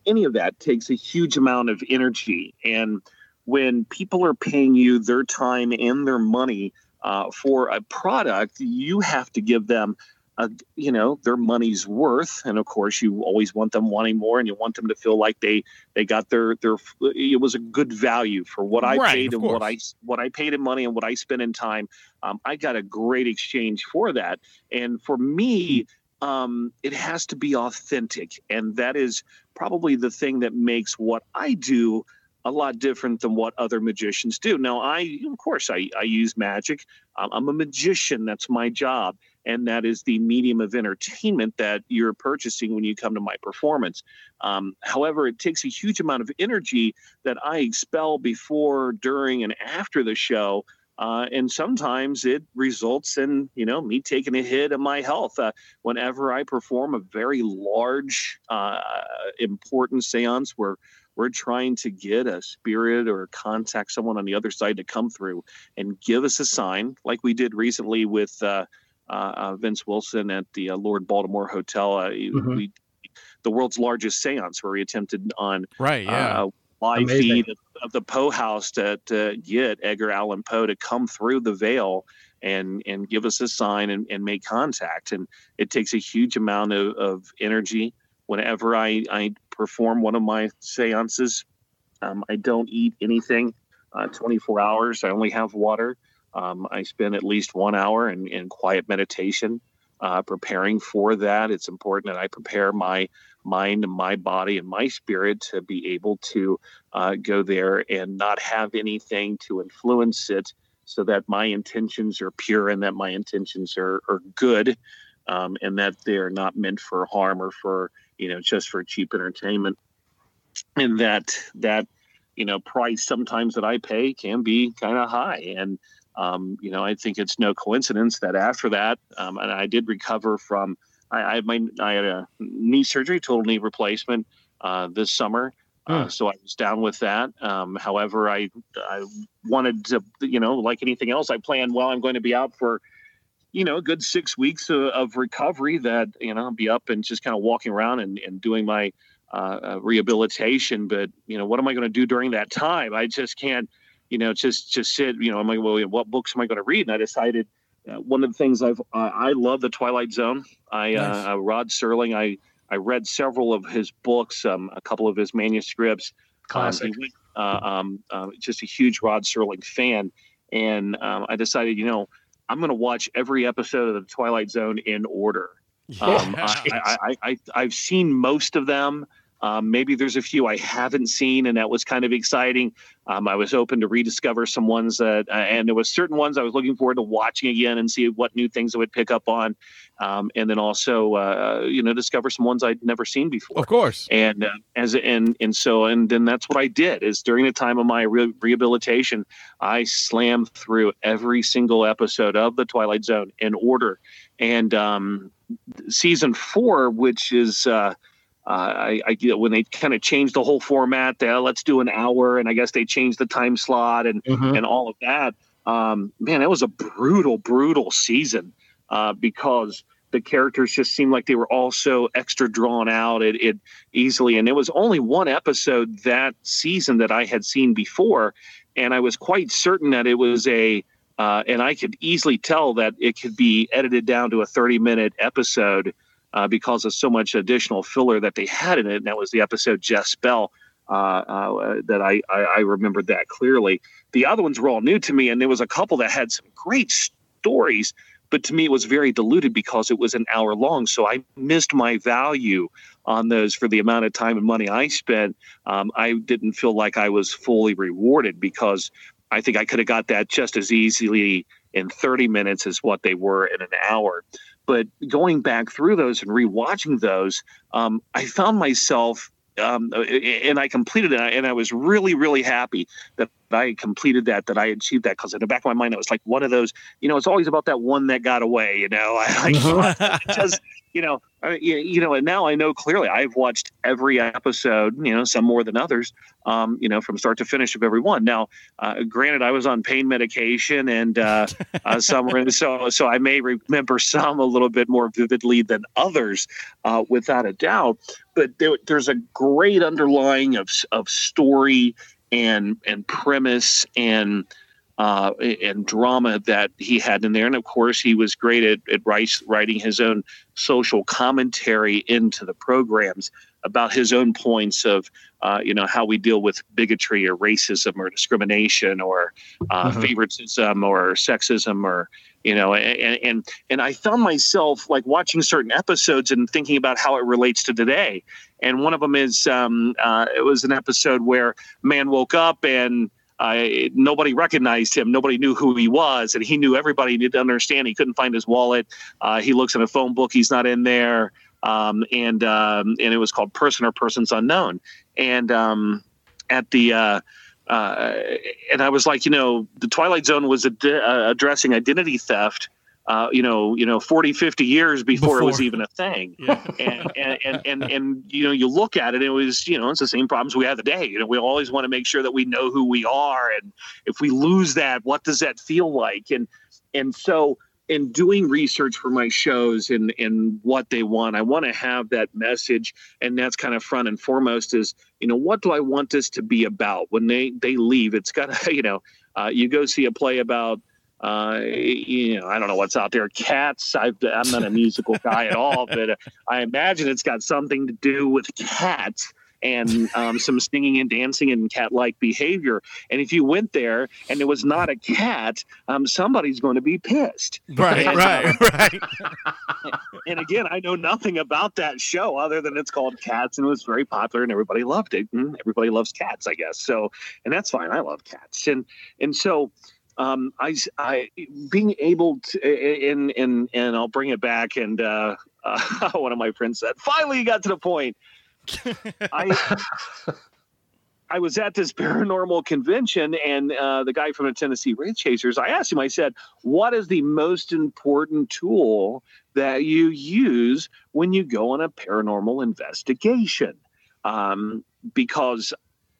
any of that takes a huge amount of energy. And when people are paying you their time and their money uh, for a product, you have to give them uh, you know their money's worth and of course you always want them wanting more and you want them to feel like they they got their their it was a good value for what i right, paid and course. what i what i paid in money and what i spent in time um, i got a great exchange for that and for me um, it has to be authentic and that is probably the thing that makes what i do a lot different than what other magicians do. Now, I, of course, I, I use magic. I'm a magician. That's my job. And that is the medium of entertainment that you're purchasing when you come to my performance. Um, however, it takes a huge amount of energy that I expel before, during, and after the show. Uh, and sometimes it results in you know me taking a hit of my health uh, whenever I perform a very large, uh, important séance where we're trying to get a spirit or contact someone on the other side to come through and give us a sign, like we did recently with uh, uh, uh Vince Wilson at the uh, Lord Baltimore Hotel. Uh, mm-hmm. We, the world's largest seance, where we attempted on
right, yeah.
Live Amazing. feed of, of the Poe House to, to get Edgar Allan Poe to come through the veil and and give us a sign and, and make contact. And it takes a huge amount of, of energy whenever I, I perform one of my seances. Um, I don't eat anything uh, 24 hours. I only have water. Um, I spend at least one hour in, in quiet meditation, uh, preparing for that. It's important that I prepare my mind my body and my spirit to be able to uh, go there and not have anything to influence it so that my intentions are pure and that my intentions are, are good um, and that they're not meant for harm or for you know, just for cheap entertainment. And that that you know price sometimes that I pay can be kind of high. And um, you know, I think it's no coincidence that after that, um, and I did recover from I, I, my, I had a knee surgery, total knee replacement uh, this summer. Uh, hmm. so I was down with that. Um, however, I I wanted to, you know, like anything else, I planned. Well, I'm going to be out for you know, a good six weeks of, of recovery that, you know, I'll be up and just kind of walking around and, and doing my uh, uh rehabilitation. But, you know, what am I going to do during that time? I just can't, you know, just, just sit, you know, I'm like, well, what books am I going to read? And I decided one of the things I've, uh, I love the Twilight Zone. I, uh. Rod Serling, I, I read several of his books, um, a couple of his manuscripts.
Classic.
Um, um, just a huge Rod Serling fan. And um, I decided, you know, I'm going to watch every episode of the Twilight Zone in order. Yeah. Um, I, I, I, have seen most of them. Um, maybe there's a few I haven't seen, and that was kind of exciting. Um, I was open to rediscover some ones that, uh, and there was certain ones I was looking forward to watching again and see what new things I would pick up on, um, and then also, uh, you know, discover some ones I'd never seen before.
Of course.
And uh, as and and so and then that's what I did is during the time of my re- rehabilitation, I slammed through every single episode of the Twilight Zone in order, and um, season four, which is. Uh, uh, I, I when they kind of changed the whole format, they, let's do an hour, and I guess they changed the time slot and mm-hmm. and all of that. Um, man, it was a brutal, brutal season uh, because the characters just seemed like they were all so extra drawn out. It, it easily, and it was only one episode that season that I had seen before, and I was quite certain that it was a. Uh, and I could easily tell that it could be edited down to a 30 minute episode uh, because of so much additional filler that they had in it. And that was the episode Jess-Belle. Uh, uh, that I, I, I remembered that clearly. The other ones were all new to me, and there was a couple that had some great stories, but to me it was very diluted because it was an hour long. So I missed my value on those for the amount of time and money I spent. Um, I didn't feel like I was fully rewarded because I think I could have got that just as easily in 30 minutes as what they were in an hour. But going back through those and rewatching those, um, I found myself um, and I completed it, and I was really, really happy that I completed that, that I achieved that. Because in the back of my mind, it was like one of those, you know, it's always about that one that got away. You know, I, I just you know, I, you know, and now I know clearly. I've watched every episode, you know, some more than others, um, you know, from start to finish of every one. Now, uh, granted, I was on pain medication and uh, uh, some were, so so I may remember some a little bit more vividly than others, uh, without a doubt. But there, there's a great underlying of of story and and premise and uh, and drama that he had in there. And of course, he was great at, at writing his own social commentary into the programs about his own points of, uh, you know, how we deal with bigotry or racism or discrimination or uh, mm-hmm. favoritism or sexism or, you know, and, and and I found myself like watching certain episodes and thinking about how it relates to today. And one of them is um, uh, it was an episode where man woke up and nobody recognized him. Nobody knew who he was, and he knew everybody needed to understand. He couldn't find his wallet. Uh, he looks in a phone book. He's not in there. Um, and um, and it was called Person or Persons Unknown. And um, at the uh, uh, and I was like, you know, the Twilight Zone was ad- uh, addressing identity theft uh, you know, you know, 40, 50 years before, before. it was even a thing. Yeah. and, and, and, and, and, you know, you look at it, it was, you know, it's the same problems we have today. You know, we always want to make sure that we know who we are. And if we lose that, what does that feel like? And, and so in doing research for my shows and, and what they want, I want to have that message. And that's kind of front and foremost is, you know, what do I want this to be about when they, they leave? It's got to, you know, uh, you go see a play about, uh, you know, I don't know what's out there. Cats. I, am not a musical guy at all, but I imagine it's got something to do with cats and um, some singing and dancing and cat-like behavior. And if you went there and it was not a cat, um, somebody's going to be pissed.
Right, and, right, right.
and again, I know nothing about that show other than it's called Cats and it was very popular and everybody loved it. And everybody loves cats, I guess. So, and that's fine. I love cats. And and so um, I, I being able to, and and and I'll bring it back. And uh, uh, one of my friends said, "Finally, you got to the point." I I was at this paranormal convention, and uh, the guy from the Tennessee Wraith Chasers. I asked him. I said, "What is the most important tool that you use when you go on a paranormal investigation?" Um, because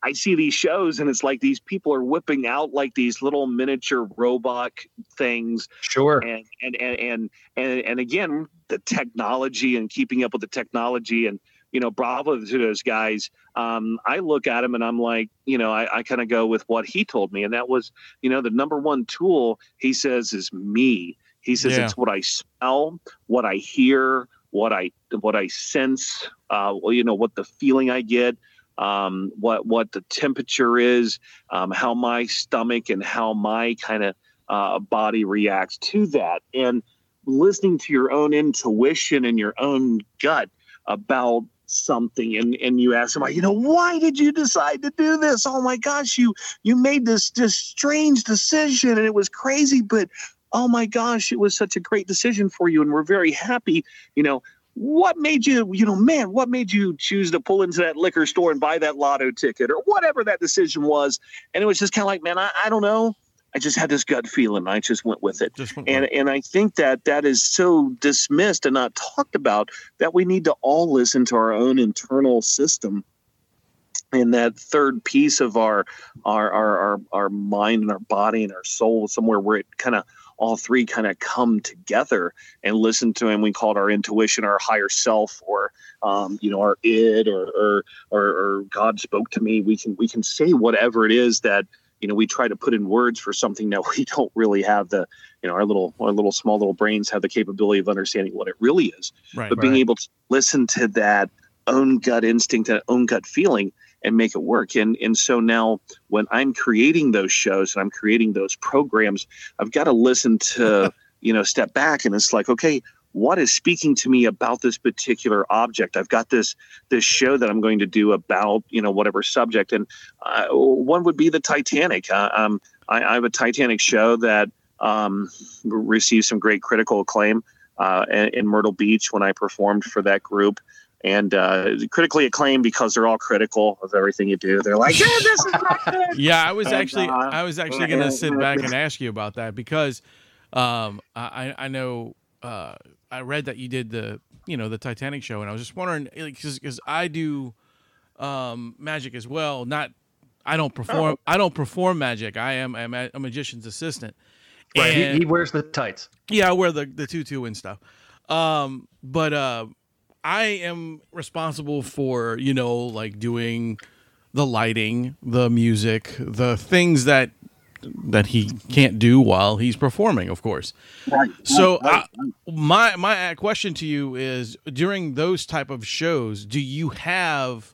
I see these shows and it's like these people are whipping out like these little miniature robot things.
Sure.
And and and and and, and again, the technology and keeping up with the technology and you know, bravo to those guys. Um, I look at him and I'm like, you know, I, I kind of go with what he told me, and that was, you know, the number one tool he says is me. He says yeah. it's what I smell, what I hear, what I what I sense, uh, well, you know, what the feeling I get um, what what the temperature is, um, how my stomach and how my kind of uh, body reacts to that, and listening to your own intuition and your own gut about something and and you ask them you know why did you decide to do this? Oh my gosh you you made this this strange decision and it was crazy but oh my gosh it was such a great decision for you and we're very happy. You know what made you, you know, man, what made you choose to pull into that liquor store and buy that lotto ticket or whatever that decision was? And it was just kind of like, man, I, I don't know. I just had this gut feeling. I just went with it. Went and and I think that that is so dismissed and not talked about that we need to all listen to our own internal system. And that third piece of our our our our, our mind and our body and our soul, somewhere where it kind of all three kind of come together and listen to him. We call it our intuition, our higher self, or um, you know, our id, or, or or or God spoke to me. We can we can say whatever it is that you know we try to put in words for something that we don't really have the you know our little our little small little brains have the capability of understanding what it really is. Right, but being able to listen to that own gut instinct, that own gut feeling and make it work. And and so now when I'm creating those shows and I'm creating those programs, I've got to listen to, you know, step back and it's like, okay, what is speaking to me about this particular object? I've got this this show that i'm going to do about you know whatever subject. And uh, one would be the titanic. Uh, um, I, I, have a titanic show that um, received some great critical acclaim uh, in, in myrtle beach when i performed for that group and uh, critically acclaimed because they're all critical of everything you do. They're like, yeah, this is not good.
yeah, I was and, actually, uh, I was actually going to sit back and ask you about that because um, I, I know uh, I read that you did the, you know, the Titanic show, and I was just wondering because because I do um, magic as well. Not, I don't perform, oh. I don't perform magic. I am I'm a, a magician's assistant.
Right, and, he, he, wears the tights.
Yeah, I wear the the tutu and stuff. Um, but uh, I am responsible for, you know, like doing the lighting, the music, the things that that he can't do while he's performing, of course.
Right.
So
right,
I, my my question to you is: during those type of shows, do you have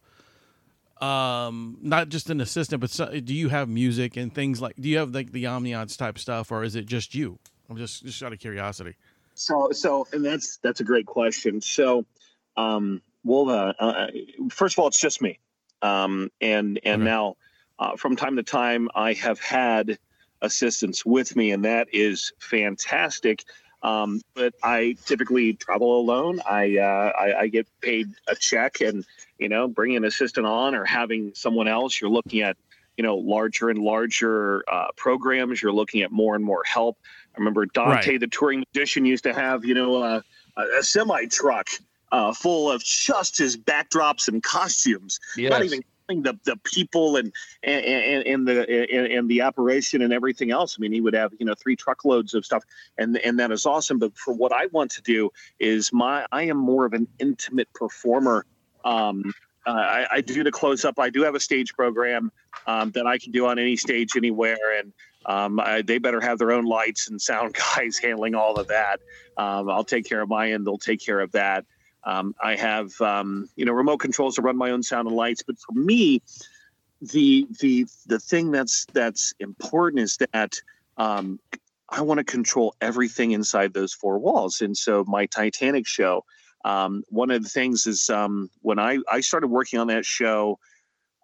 um not just an assistant, but so, do you have music and things like? Do you have like the ambiance type stuff, or is it just you? I'm just just out of curiosity.
So so, and that's that's a great question. So, um, well, uh, uh first of all, it's just me, um, and and okay. now uh, from time to time, I have had assistants with me, and that is fantastic. Um, but I typically travel alone. I, uh, I, I get paid a check, and you know, bringing an assistant on or having someone else, you're looking at you know larger and larger uh, programs. You're looking at more and more help. I remember Dante, right. the touring magician, used to have you know uh, a semi truck uh, full of just his backdrops and costumes. Yes. Not even the the people and and, and the and, and, the operation and everything else. I mean, he would have you know three truckloads of stuff, and and that is awesome. But for what I want to do is my I am more of an intimate performer. Um, uh, I, I, do the close up. I do have a stage program um, that I can do on any stage anywhere, and um, I, they better have their own lights and sound guys handling all of that. Um, I'll take care of my end. They'll take care of that. Um, I have um, you know remote controls to run my own sound and lights, but for me, the the the thing that's that's important is that um, I want to control everything inside those four walls. And so my Titanic show, um, one of the things is um, when I I started working on that show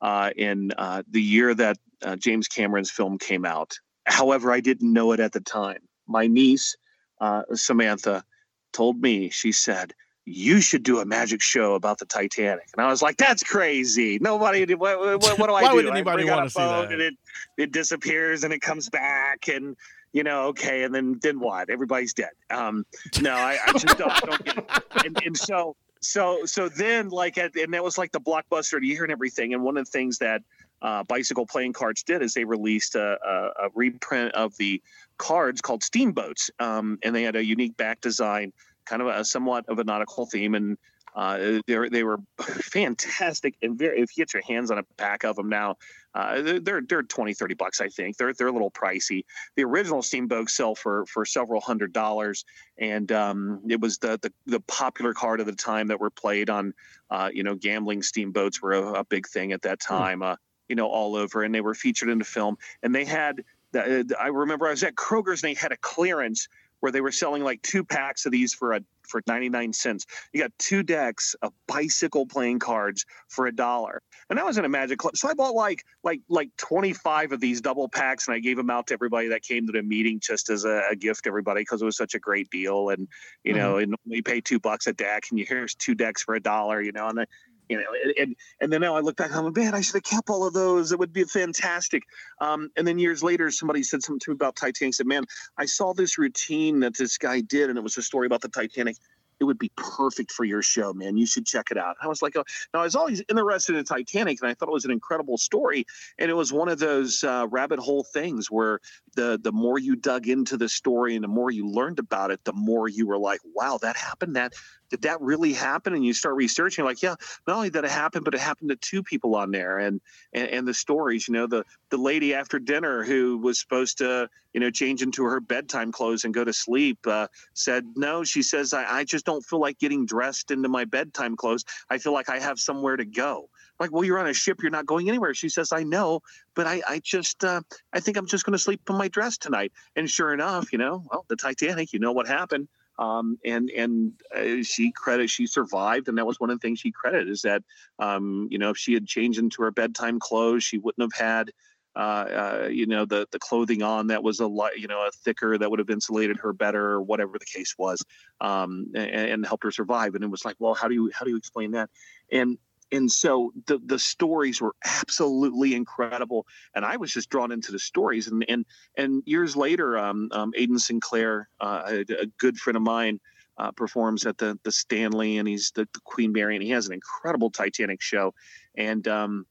uh, in uh, the year that uh, James Cameron's film came out. However, I didn't know it at the time. My niece uh, Samantha told me she said you should do a magic show about the Titanic. And I was like, that's crazy. Nobody, what, what, what do I
Why
do?
would anybody want to see that?
And it, it disappears and it comes back and, you know, okay. And then, then what? Everybody's dead. Um, no, I, I just don't, don't get it. And, and so, so, so then like, at, and that was like the blockbuster of the year and everything. And one of the things that, uh, bicycle playing cards did is they released a, a, a reprint of the cards called steamboats um, and they had a unique back design kind of a somewhat of a nautical theme, and uh, they they were fantastic and very. If you get your hands on a pack of them now, uh, they're they're 20, 30 bucks. I think they're they're a little pricey. The original steamboats sell for for several hundred dollars, and um, it was the, the the popular card of the time that were played on. Uh, you know, gambling steamboats were a, a big thing at that hmm. time. Mm. you know, all over, and they were featured in the film, and they had. I remember I was at Kroger's and they had a clearance where they were selling like two packs of these for a for 99 cents. You got two decks of bicycle playing cards for a dollar. And I was in a magic club. So I bought like like like 25 of these double packs and I gave them out to everybody that came to the meeting just as a, a gift to everybody because it was such a great deal. And you mm-hmm. know, and you pay two bucks a deck and you here's two decks for a dollar, you know, and I, you know, and and then now I look back, I'm like, man, I should have kept all of those. It would be fantastic. Um, and then years later, somebody said something to me about Titanic. Said, man, I saw this routine that this guy did, and it was a story about the Titanic it would be perfect for your show, man. You should check it out. I was like, oh. now I was always interested in Titanic, and I thought it was an incredible story. And it was one of those uh, rabbit hole things where the the more you dug into the story and the more you learned about it, the more you were like, wow, that happened. That did that really happen? And you start researching, like, yeah, not only did it happen, but it happened to two people on there, and and, and the stories. You know, the the lady after dinner who was supposed to, you know, change into her bedtime clothes and go to sleep uh, said no. She says, I, I just don't feel like getting dressed into my bedtime clothes. I feel like I have somewhere to go like well you're on a ship you're not going anywhere she says i know but i i just uh, i think i'm just going to sleep in my dress tonight and sure enough you know well the titanic you know what happened um, and and uh, she credit she survived, and that was one of the things she credited is that um, you know if she had changed into her bedtime clothes, she wouldn't have had uh, uh, you know the the clothing on that was a light you know a thicker that would have insulated her better or whatever the case was, um, and, and helped her survive. And it was like, well, how do you how do you explain that? And and so the the stories were absolutely incredible and i was just drawn into the stories and and and years later um, um Aiden Sinclair uh, a, a, good friend of mine uh, performs at the the stanley and he's the, the, queen mary and he has an incredible titanic show and um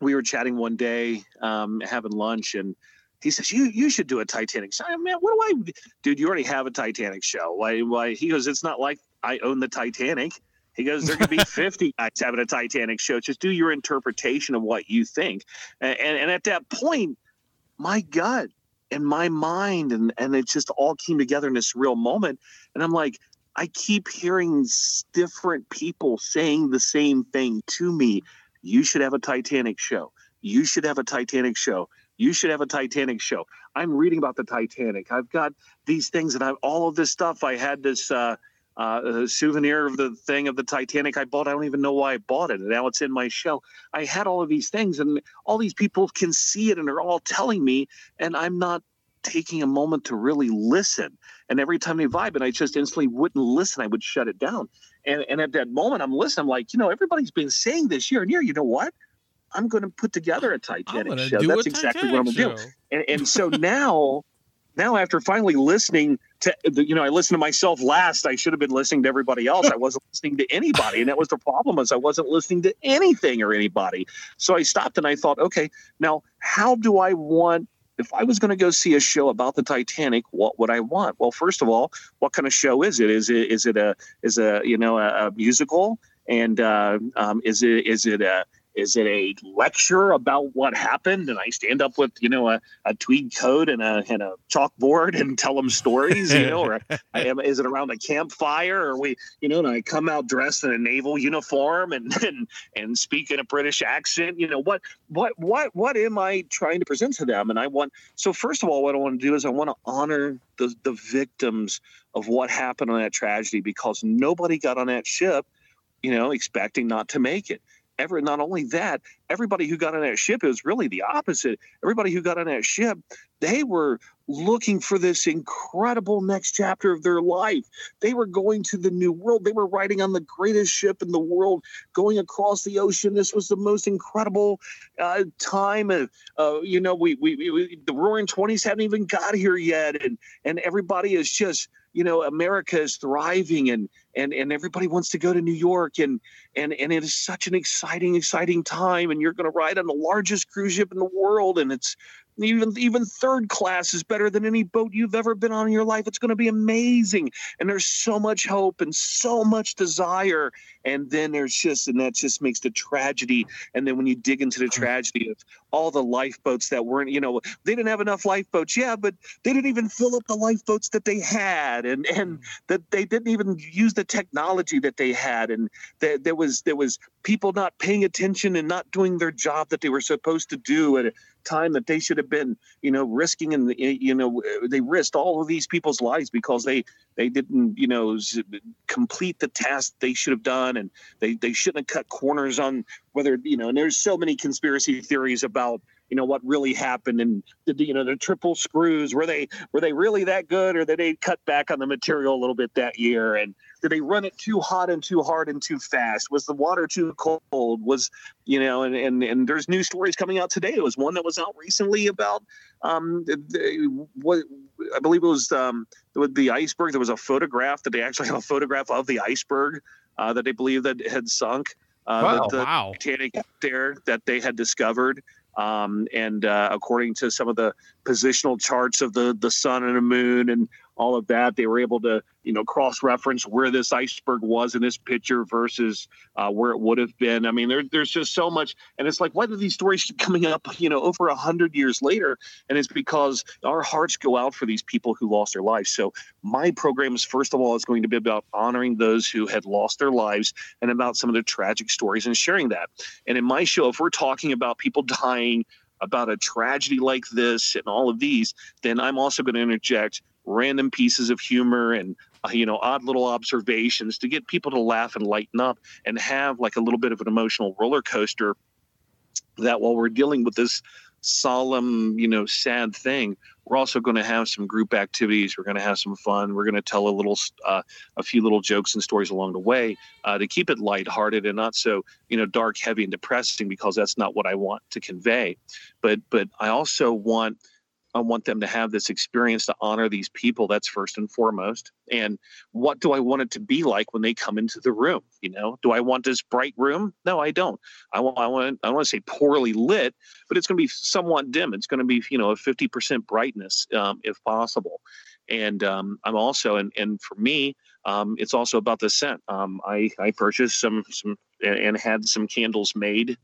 we were chatting one day um having lunch and he says you you should do a Titanic show. Man, what do I, dude? You already have a Titanic show. Why? Why? He goes, it's not like I own the Titanic. He goes, there could be 50 guys having a Titanic show. Just do your interpretation of what you think. And, and, and at that point, my gut and my mind and and it just all came together in this real moment. And i'm like i keep hearing different people saying the same thing to me. You should have a titanic show. You should have a titanic show. You should have a titanic show. I'm reading about the titanic. I've got these things and i've all of this stuff. I had this uh uh, souvenir of the thing of the Titanic I bought. I don't even know why I bought it. And now it's in my show. I had all of these things, and all these people can see it and are all telling me, and I'm not taking a moment to really listen. And every time they vibe, and I just instantly wouldn't listen. I would shut it down. And and at that moment, I'm listening. I'm like, you know, everybody's been saying this year and year. You know what? I'm going to put together a Titanic show. That's exactly what I'm going to do. And, and so now now after finally listening to you know i listened to myself last i should have been listening to everybody else. I wasn't listening to anybody. And that was the problem is i wasn't listening to anything or anybody. So i stopped and i thought okay now how do i want if i was going to go see a show about the titanic what would i want? Well first of all what kind of show is it? Is it is it a is a you know a, a musical? And uh, um, is it is it a is it a lecture about what happened? And I stand up with, you know, a, a tweed coat and a, and a chalkboard and tell them stories, you know, or I am, is it around a campfire or we, you know, and I come out dressed in a naval uniform and, and, and speak in a British accent, you know, what, what, what, what am I trying to present to them? And I want, so first of all, what I want to do is I want to honor the, the victims of what happened on that tragedy because nobody got on that ship, you know, expecting not to make it ever not only that everybody who got on that ship was really the opposite. Everybody who got on that ship they were looking for this incredible next chapter of their life. They were going to the new world. They were riding on the greatest ship in the world going across the ocean. This was the most incredible uh, time of, uh, you know we, we, we the roaring 20s haven't even got here yet and and everybody is just you know america is thriving and and and everybody wants to go to new york and and and it is such an exciting exciting time and you're going to ride on the largest cruise ship in the world and it's even even third class is better than any boat you've ever been on in your life. It's going to be amazing. And there's so much hope and so much desire. And then there's just and that just makes the tragedy. And then when you dig into the tragedy of all the lifeboats that weren't you know they didn't have enough lifeboats yeah but they didn't even fill up the lifeboats that they had and and mm. that they didn't even use the technology that they had and there, there was there was people not paying attention and not doing their job that they were supposed to do at a time that they should have been you know risking and you know they risked all of these people's lives because they they didn't you know complete the task they should have done and they they shouldn't have cut corners on whether you know and there's so many conspiracy theories about you know what really happened and the you know the triple screws were they were they really that good or did they cut back on the material a little bit that year? And did they run it too hot and too hard and too fast was the water too cold was you know and and, and there's new stories coming out today It was one that was out recently about um the, what i believe it was um the iceberg there was a photograph that they actually have a photograph of the iceberg uh, that they believe that had sunk uh, wow, the, the wow. Titanic there that they had discovered. Um, and uh, according to some of the positional charts of the the sun and the moon and all of that. They were able to, you know, cross reference where this iceberg was in this picture versus uh, where it would have been. I mean, there, there's just so much, and it's like, why do these stories keep coming up, you know, over a hundred years later? And it's because our hearts go out for these people who lost their lives. So my program is first of all is going to be about honoring those who had lost their lives and about some of the tragic stories and sharing that. And in my show, if we're talking about people dying about a tragedy like this and all of these, then I'm also going to interject random pieces of humor and uh, you know odd little observations to get people to laugh and lighten up and have like a little bit of an emotional roller coaster that while we're dealing with this solemn you know sad thing we're also going to have some group activities we're going to have some fun we're going to tell a little uh, a few little jokes and stories along the way uh, to keep it lighthearted and not so you know dark heavy and depressing because that's not what i want to convey. But but i also want I want them to have this experience to honor these people. That's first and foremost. And what do I want it to be like when they come into the room? You know, do I want this bright room? No, I don't. I want I want I want to say poorly lit, but it's going to be somewhat dim. It's going to be you know a fifty percent brightness um, if possible. And um, I'm also and and for me, um, it's also about the scent. Um, I I purchased some some and had some candles made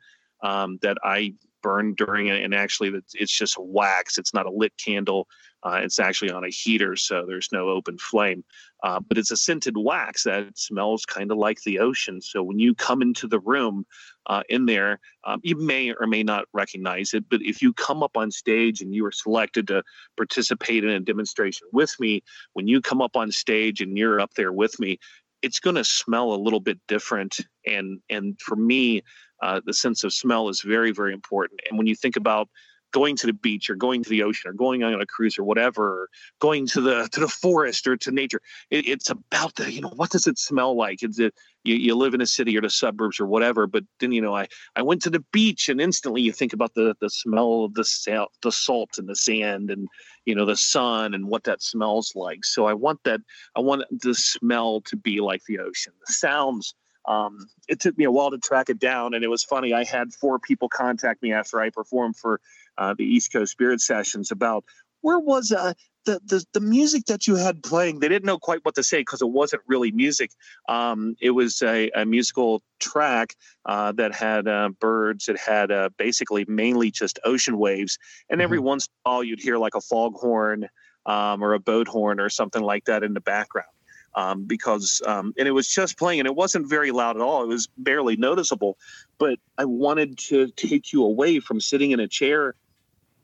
um, that I burn during it, and actually it's just wax. It's not a lit candle. Uh, it's actually on a heater, so there's no open flame. Uh, but it's a scented wax that smells kind of like the ocean. So when you come into the room uh, in there, um, you may or may not recognize it. But if you come up on stage and you are selected to participate in a demonstration with me, when you come up on stage and you're up there with me, it's going to smell a little bit different. And and for me, uh, the sense of smell is very very important. And when you think about going to the beach or going to the ocean or going on a cruise or whatever, or going to the to the forest or to nature. It, it's about the you know what does it smell like? Is it you, you live in a city or the suburbs or whatever, but then you know I I went to the beach and instantly you think about the the smell of the salt the salt and the sand and you know the sun and what that smells like. So I want that I want the smell to be like the ocean. The sounds um, it took me a while to track it down and it was funny i had four people contact me after i performed for uh, the East Coast Spirit Sessions about where was uh, the, the the music that you had playing. They didn't know quite what to say because it wasn't really music. Um, it was a, a musical track uh, that had uh, birds. It had uh, basically mainly just ocean waves, and every mm-hmm. once in a while you'd hear like a foghorn um, or a boat horn or something like that in the background. Um, because um, and it was just playing and it wasn't very loud at all it was barely noticeable but i wanted to take you away from sitting in a chair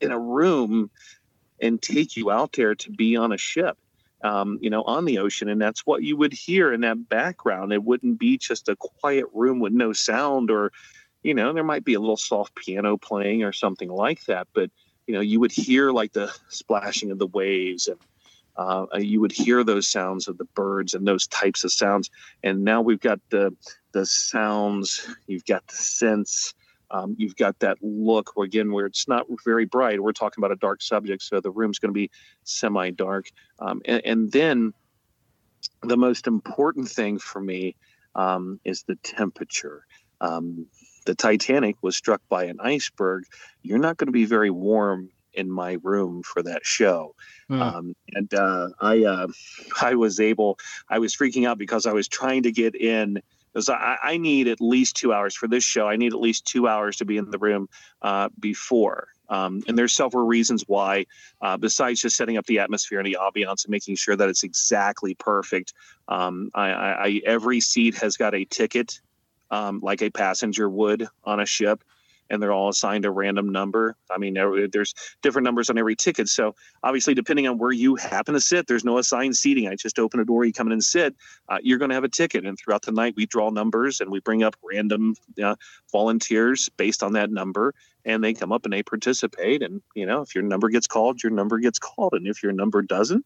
in a room and take you out there to be on a ship um, you know, on the ocean. And that's what you would hear in that background. It wouldn't be just a quiet room with no sound or, you know, there might be a little soft piano playing or something like that. But, you know, you would hear like the splashing of the waves and uh, you would hear those sounds of the birds and those types of sounds. And now we've got the, the sounds, you've got the sense, um, you've got that look where, again where it's not very bright. We're talking about a dark subject, so the room's going to be semi-dark. Um, and, and, then the most important thing for me um, is the temperature. Um, the Titanic was struck by an iceberg. You're not going to be very warm in my room for that show. Mm. and uh, I, uh, I was able. I was freaking out because I was trying to get in because I, I, need at least two hours for this show. I need at least two hours to be in the room uh, before. Um, and there's several reasons why, uh, besides just setting up the atmosphere and the ambiance and making sure that it's exactly perfect. Um, I, I, every seat has got a ticket, um, like a passenger would on a ship and they're all assigned a random number. I mean, there's different numbers on every ticket. So obviously, depending on where you happen to sit, there's no assigned seating. I just open a door, you come in and sit. Uh, you're going to have a ticket, and throughout the night, we draw numbers and we bring up random uh, volunteers based on that number, and they come up and they participate. And you know, if your number gets called, your number gets called, and if your number doesn't,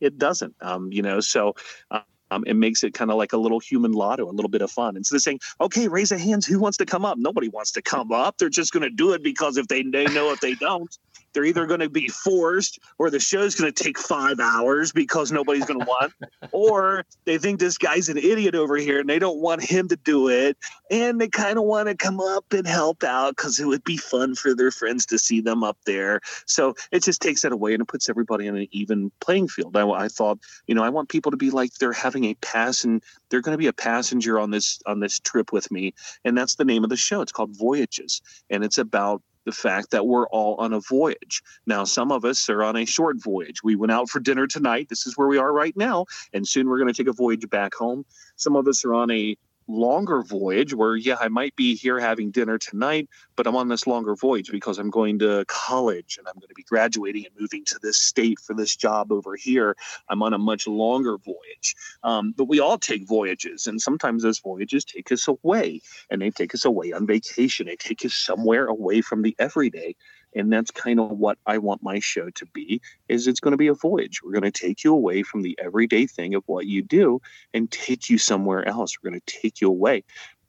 it doesn't. Um, you know, so. Uh, um, it makes it kind of like a little human lotto, a little bit of fun. Instead of saying, okay, raise a hands, who wants to come up? Nobody wants to come up. They're just going to do it because if they, they know if they don't, they're either going to be forced or the show's going to take five hours because nobody's going to want, or they think this guy's an idiot over here and they don't want him to do it. And they kind of want to come up and help out because it would be fun for their friends to see them up there. So it just takes that away and it puts everybody in an even playing field. I, I thought, you know, I want people to be like they're having a pass and they're going to be a passenger on this on this trip with me and that's the name of the show it's called voyages and it's about the fact that we're all on a voyage. Now, some of us are on a short voyage. We went out for dinner tonight. This is where we are right now. And soon we're going to take a voyage back home. Some of us are on a longer voyage where, yeah, I might be here having dinner tonight, but I'm on this longer voyage because I'm going to college and I'm going to be graduating and moving to this state for this job over here. I'm on a much longer voyage. Um, but we all take voyages, and sometimes those voyages take us away, and they take us away on vacation. They take us somewhere away from the everyday and that's kind of what i want my show to be is it's going to be a voyage we're going to take you away from the everyday thing of what you do and take you somewhere else we're going to take you away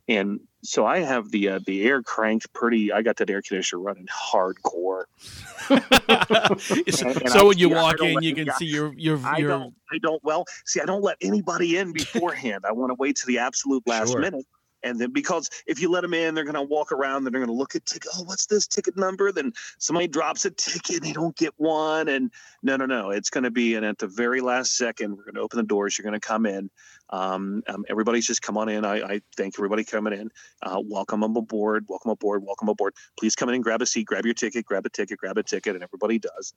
and so I have the uh, the air cranked pretty. I got that air conditioner running hardcore.
so, and, and so when you walk in, you can see your your.
I don't. I don't. Well, see, I don't let anybody in beforehand. I want to wait to the absolute last sure. minute and then because if you let them in, they're going to walk around, they're going to look at ticket. Oh, what's this ticket number? Then somebody drops a ticket, they don't get one, and no, no, no, it's going to be. And at the very last second, we're going to open the doors. You're going to come in. Um, um, everybody's just come on in. I, I thank everybody coming in. Uh, welcome aboard. Welcome aboard. Welcome aboard. Please come in and grab a seat. Grab your ticket. Grab a ticket. Grab a ticket, and everybody does.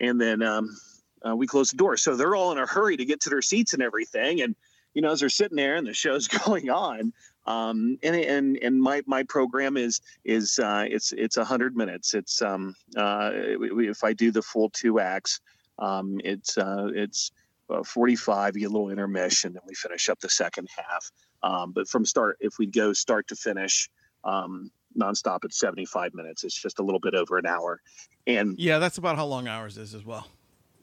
And then um, uh, we close the door. So they're all in a hurry to get to their seats and everything. And you know, as they're sitting there and the show's going on, um, and and and my my program is is uh, it's it's hundred minutes. It's um, uh, if I do the full two acts, um, it's uh, it's uh, 45. You get a little intermission, and we finish up the second half. Um, but from start, if we go start to finish, um, nonstop, it's 75 minutes. It's just a little bit over an hour. And
yeah, that's about how long ours is as well.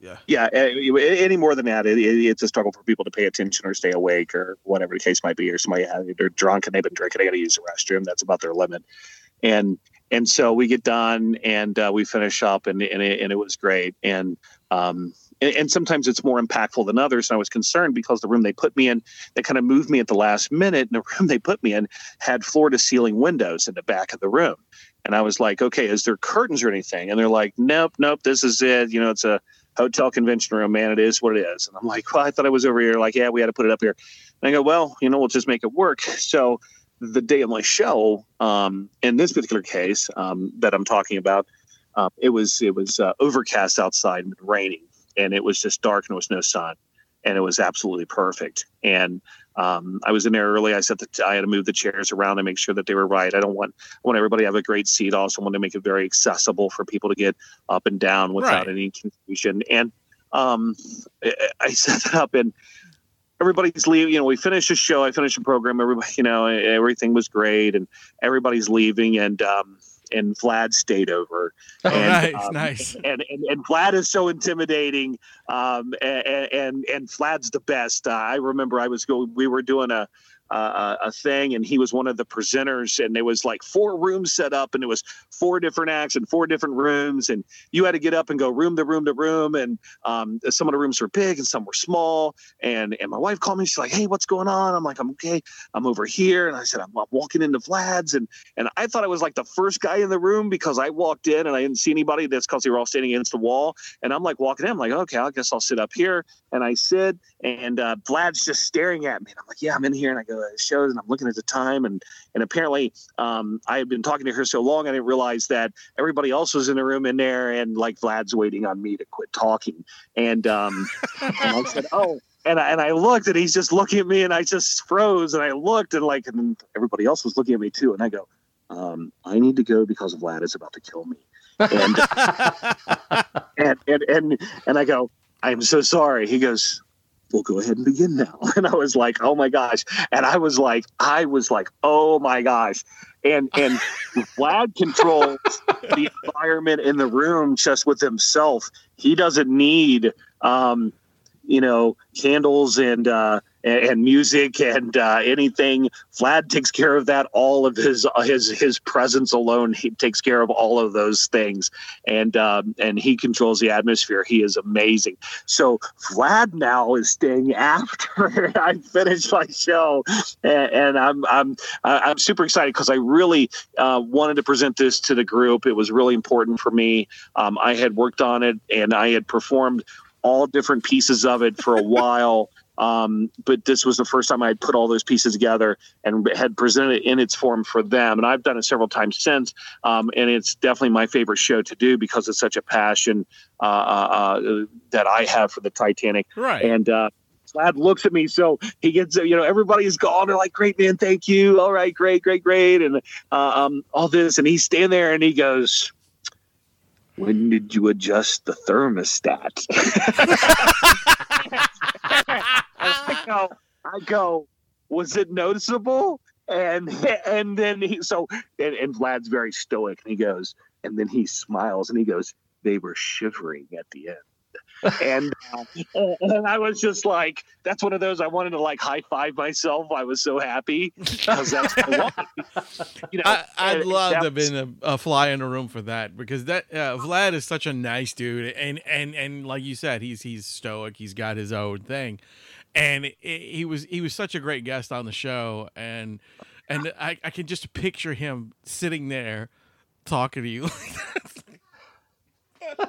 Yeah.
Yeah. Any more than that, it, it, it's a struggle for people to pay attention or stay awake or whatever the case might be. Or somebody they're drunk and they've been drinking, they got to use the restroom. That's about their limit. And and so we get done and uh, we finish up and and it, and it was great. And um and, and, sometimes it's more impactful than others. And I was concerned because the room they put me in, they kind of moved me at the last minute. And the room they put me in had floor to ceiling windows in the back of the room. And I was like, okay, is there curtains or anything? And they're like, nope, nope, this is it. You know, it's a hotel convention room, man. It is what it is. And I'm like, well, I thought I was over here. Like, yeah, we had to put it up here. And I go, well, you know, we'll just make it work. So the day of my show, um, in this particular case um, that I'm talking about, uh, it was it was uh, overcast outside and raining, and it was just dark and there was no sun, and it was absolutely perfect. And um, I was in there early. I said that I had to move the chairs around and make sure that they were right. I don't want I want everybody to have a great seat. I also want to make it very accessible for people to get up and down without right. any confusion. And um, I set that up and everybody's leaving. You know, we finished the show. I finished the program. Everybody, you know, everything was great, and everybody's leaving. And um, and Vlad stayed over.
Oh,
and,
nice,
um,
nice.
And, and and Vlad is so intimidating. Um, and and, and Vlad's the best. Uh, I remember I was going. We were doing a uh, a thing and he was one of the presenters and there was like four rooms set up and it was four different acts and four different rooms and you had to get up and go room to room to room and um, some of the rooms were big and some were small and and my wife called me she's like hey what's going on? I'm like i'm okay. I'm over here and i said i'm, I'm walking into vlad's and and i thought i was like the first guy in the room because i walked in and i didn't see anybody that's because they were all standing against the wall and i'm like walking in i'm like okay i guess i'll sit up here and i sit and uh, vlad's just staring at me and i'm like yeah i'm in here and i go shows and I'm looking at the time and and apparently um, I had been talking to her so long I didn't realize that everybody else was in the room in there and like Vlad's waiting on me to quit talking. And, um, and I said oh and I, and I looked and he's just looking at me and I just froze and I looked and like and everybody else was looking at me too and I go um, I need to go because Vlad is about to kill me. And and, and and and I go I'm so sorry. He goes we'll go ahead and begin now. And I was like, oh my gosh. And I was like, I was like, oh my gosh. And and Vlad controls the environment in the room just with himself. He doesn't need um, you know, candles and uh and, music and uh, anything. Vlad takes care of that. All of his uh, his his presence alone, he takes care of all of those things, and um, and he controls the atmosphere. He is amazing. So Vlad now is staying after I finish my show, and, and I'm I'm I'm super excited because I really uh, wanted to present this to the group. It was really important for me. Um, I had worked on it and I had performed all different pieces of it for a while. Um, but this was the first time I had put all those pieces together and had presented it in its form for them. And I've done it several times since. Um, and it's definitely my favorite show to do because it's such a passion uh, uh, uh that I have for the Titanic.
Right.
And, uh, Vlad looks at me, so he gets, you know, everybody's gone. They're like, "Great man, thank you. All right, great, great, great," and uh, um, all this. And he's standing there, and he goes, "When did you adjust the thermostat?" I go, I go, was it noticeable? And and then he so and, and Vlad's very stoic and he goes, and then he smiles and he goes, they were shivering at the end and uh, and I was just like, that's one of those I wanted to like high five myself. I was so happy because that's
You know, I, would love to have been a, a, fly in the room for that because that uh, Vlad is such a nice dude, and and and like you said, he's he's stoic. He's got his own thing, and it, he was he was such a great guest on the show, and and I, I can just picture him sitting there talking to you. and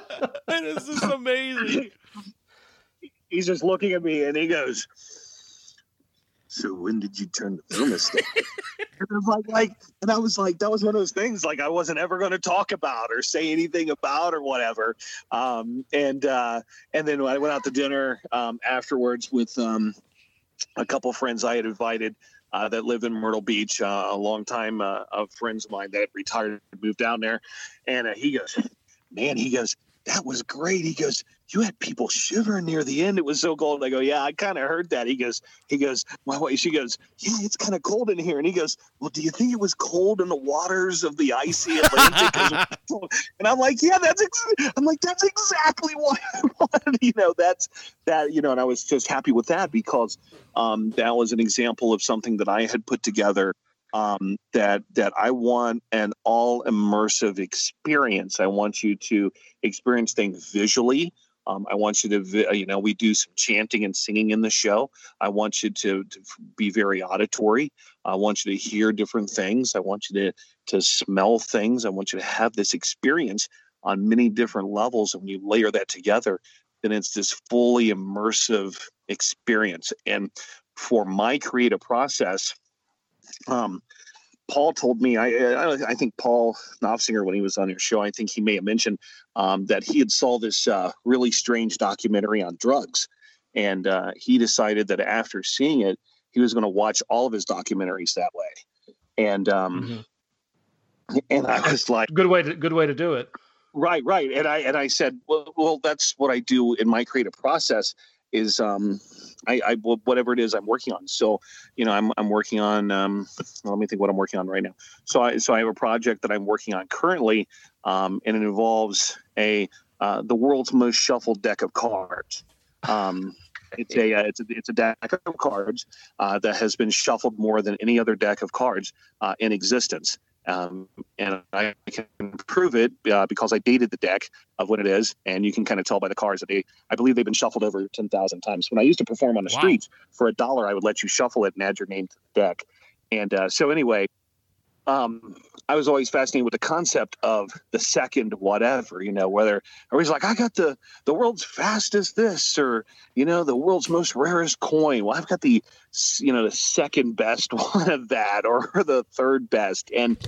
it's just amazing.
He's just looking at me and he goes, so when did you turn the thermostat? and I was like, like, and I was like, that was one of those things like I wasn't ever going to talk about or say anything about or whatever. Um, and uh, and then I went out to dinner um, afterwards with um, a couple friends I had invited. Uh, that live in Myrtle Beach, uh, a long time uh, of friends of mine that retired, moved down there, and uh, he goes, "Man, he goes, that was great." He goes, you had people shivering near the end. It was so cold. I go, yeah, I kind of heard that. He goes, he goes, my wife, she goes, yeah, it's kind of cold in here. And he goes, well, do you think it was cold in the waters of the icy Atlantic? and I'm like, yeah, that's, ex-. I'm like, that's exactly what I wanted. You know, that's that, you know, and I was just happy with that because um, that was an example of something that I had put together um, that that I want an all immersive experience. I want you to experience things visually. Um, I want you to, you know, we do some chanting and singing in the show. I want you to, to be very auditory. I want you to hear different things. I want you to to smell things. I want you to have this experience on many different levels. And when you layer that together, then it's this fully immersive experience. And for my creative process, um, Paul told me, I, I think Paul Knopfsinger, when he was on your show, I think he may have mentioned um, that he had saw this uh, really strange documentary on drugs, and uh, he decided that after seeing it, he was going to watch all of his documentaries that way. And um, mm-hmm. and I was like,
good way to good way to do it.
Right, right. And I and I said, well, well, that's what I do in my creative process is um, I, I whatever it is I'm working on. So, you know, I'm I'm working on. Um, let me think what I'm working on right now. So I so I have a project that I'm working on currently, um, and it involves a uh, the world's most shuffled deck of cards. Um, it's a uh, it's a it's a deck of cards uh, that has been shuffled more than any other deck of cards uh, in existence. Um, and I can prove it uh, because I dated the deck of what it is, and you can kind of tell by the cards that they, I believe they've been shuffled over 10,000 times. When I used to perform on the wow. streets for a dollar, I would let you shuffle it and add your name to the deck. And uh, so, anyway, um, I was always fascinated with the concept of the second whatever, you know, whether everybody's like, I got the the world's fastest this or, you know, the world's most rarest coin. Well, I've got the, you know, the second best one of that or the third best. And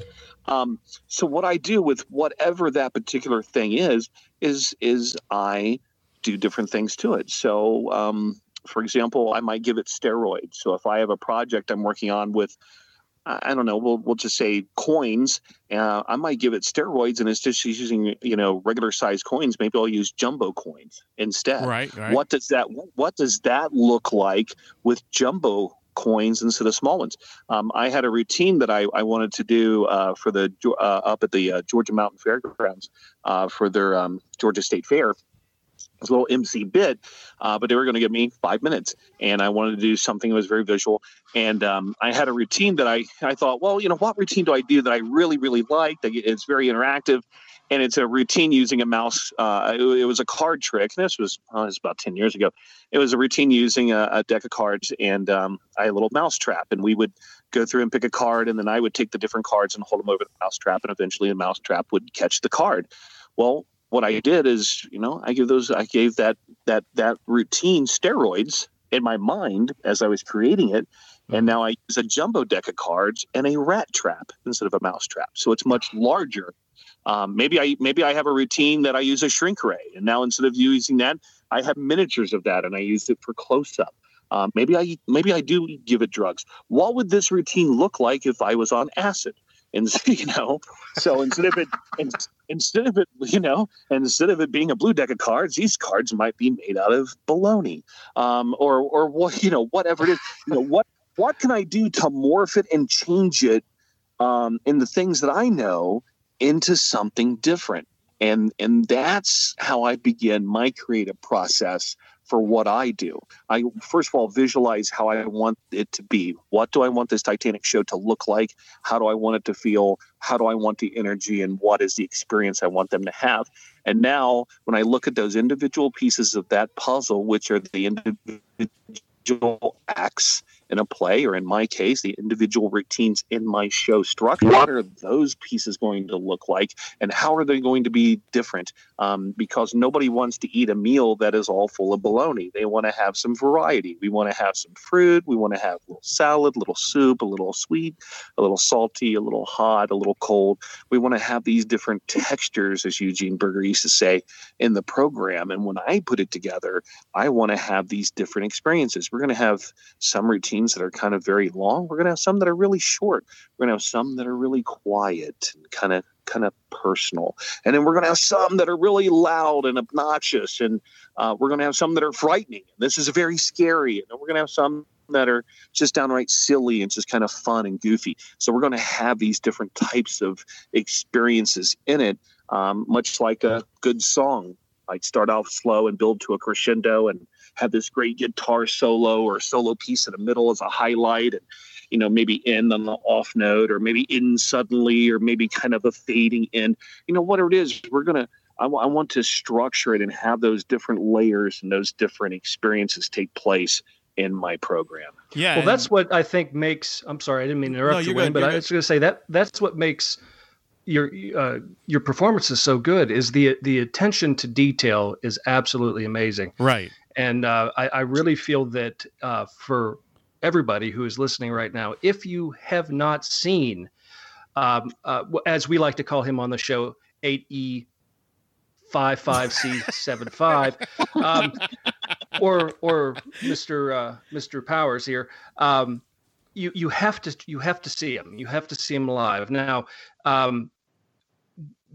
um, so what I do with whatever that particular thing is, is, is I do different things to it. So, um, for example, I might give it steroids. So if I have a project I'm working on with I don't know, we'll, we'll just say coins. Uh, I might give it steroids and it's just using, you know, regular size coins. Maybe I'll use jumbo coins instead.
Right, right.
What does that, what does that look like with jumbo coins instead of small ones? Um, I had a routine that I, I wanted to do uh, for the, uh, up at the uh, Georgia Mountain Fairgrounds uh, for their um, Georgia State Fair this little MC bit, uh, but they were going to give me five minutes, and I wanted to do something that was very visual. And um, I had a routine that I I thought, well, you know, what routine do I do that I really really like? That it's very interactive, and it's a routine using a mouse. Uh, it, it, was a card trick. This was, oh, was about ten years ago. It was a routine using a, a deck of cards, and um, I had a little mouse trap, and we would go through and pick a card, and then I would take the different cards and hold them over the mouse trap, and eventually the mouse trap would catch the card. Well, what I did is, you know, I give those, I gave that that that routine steroids in my mind as I was creating it, and mm-hmm. now I use a jumbo deck of cards and a rat trap instead of a mouse trap. So it's much larger. Um, maybe I maybe I have a routine that I use a shrink ray, and now instead of using that, I have miniatures of that, and I use it for close up. Um, maybe I maybe I do give it drugs. What would this routine look like if I was on acid? and you know so instead of it instead of it you know instead of it being a blue deck of cards these cards might be made out of baloney um, or or what you know whatever it is. You know what what can i do to morph it and change it um, in the things that i know into something different? And and that's how i begin my creative process for what I do. I first of all visualize how I want it to be. What do I want this Titanic show to look like? How do I want it to feel? How do I want the energy and what is the experience I want them to have? And now when I look at those individual pieces of that puzzle, which are the individual acts in a play, or in my case, the individual routines in my show structure. What are those pieces going to look like, and how are they going to be different? Um, because nobody wants to eat a meal that is all full of bologna. They want to have some variety. We want to have some fruit. We want to have a little salad, a little soup, a little sweet, a little salty, a little hot, a little cold. We want to have these different textures, as Eugene Burger used to say, in the program. And when I put it together, I want to have these different experiences. We're going to have some routines scenes that are kind of very long. We're going to have some that are really short. We're going to have some that are really quiet and kind of kind of personal. And then we're going to have some that are really loud and obnoxious. And uh, we're going to have some that are frightening. This is very scary. And we're going to have some that are just downright silly and just kind of fun and goofy. So we're going to have these different types of experiences in it, um, much like a good song. I'd start off slow and build to a crescendo and have this great guitar solo or solo piece in the middle as a highlight and you know maybe end on the off note or maybe in suddenly or maybe kind of a fading end you know whatever it is we're gonna I, w- I want to structure it and have those different layers and those different experiences take place in my program.
Yeah. Well, that's what I think makes. I'm sorry, I didn't mean to interrupt no, you, Wayne, but I was going to say that that's what makes your uh, your performance is so good. Is the the attention to detail is absolutely amazing.
Right.
And uh, I, I, really feel that uh, for everybody who is listening right now, if you have not seen, um, uh, as we like to call him on the show, 8E 55C75, um, or or Mr. Uh, Mr. Powerz here, um, you you have to you have to see him. You have to see him live. Now, um,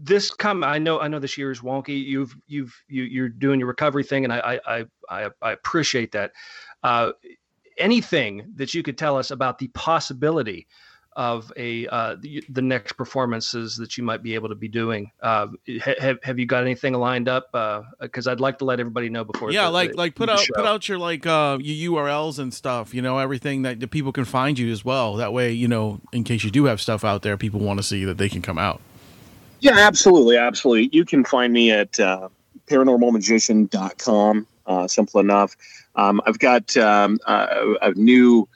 this come i know i know this year is wonky you've you've you, you're doing your recovery thing and i i i, I appreciate that uh, anything that you could tell us about the possibility of a uh, the, the, next performances that you might be able to be doing. Uh, have have you got anything lined up? Because uh, I'd like to let everybody know before.
Yeah, the, like the, like put out show. put out your like uh, your URLs and stuff. You know everything that the people can find you as well. That way, you know, in case you do have stuff out there, people want to see that they can come out.
Yeah, absolutely. Absolutely. You can find me at uh, paranormalmagician.com. Uh, simple enough. Um, I've got um, a, a, new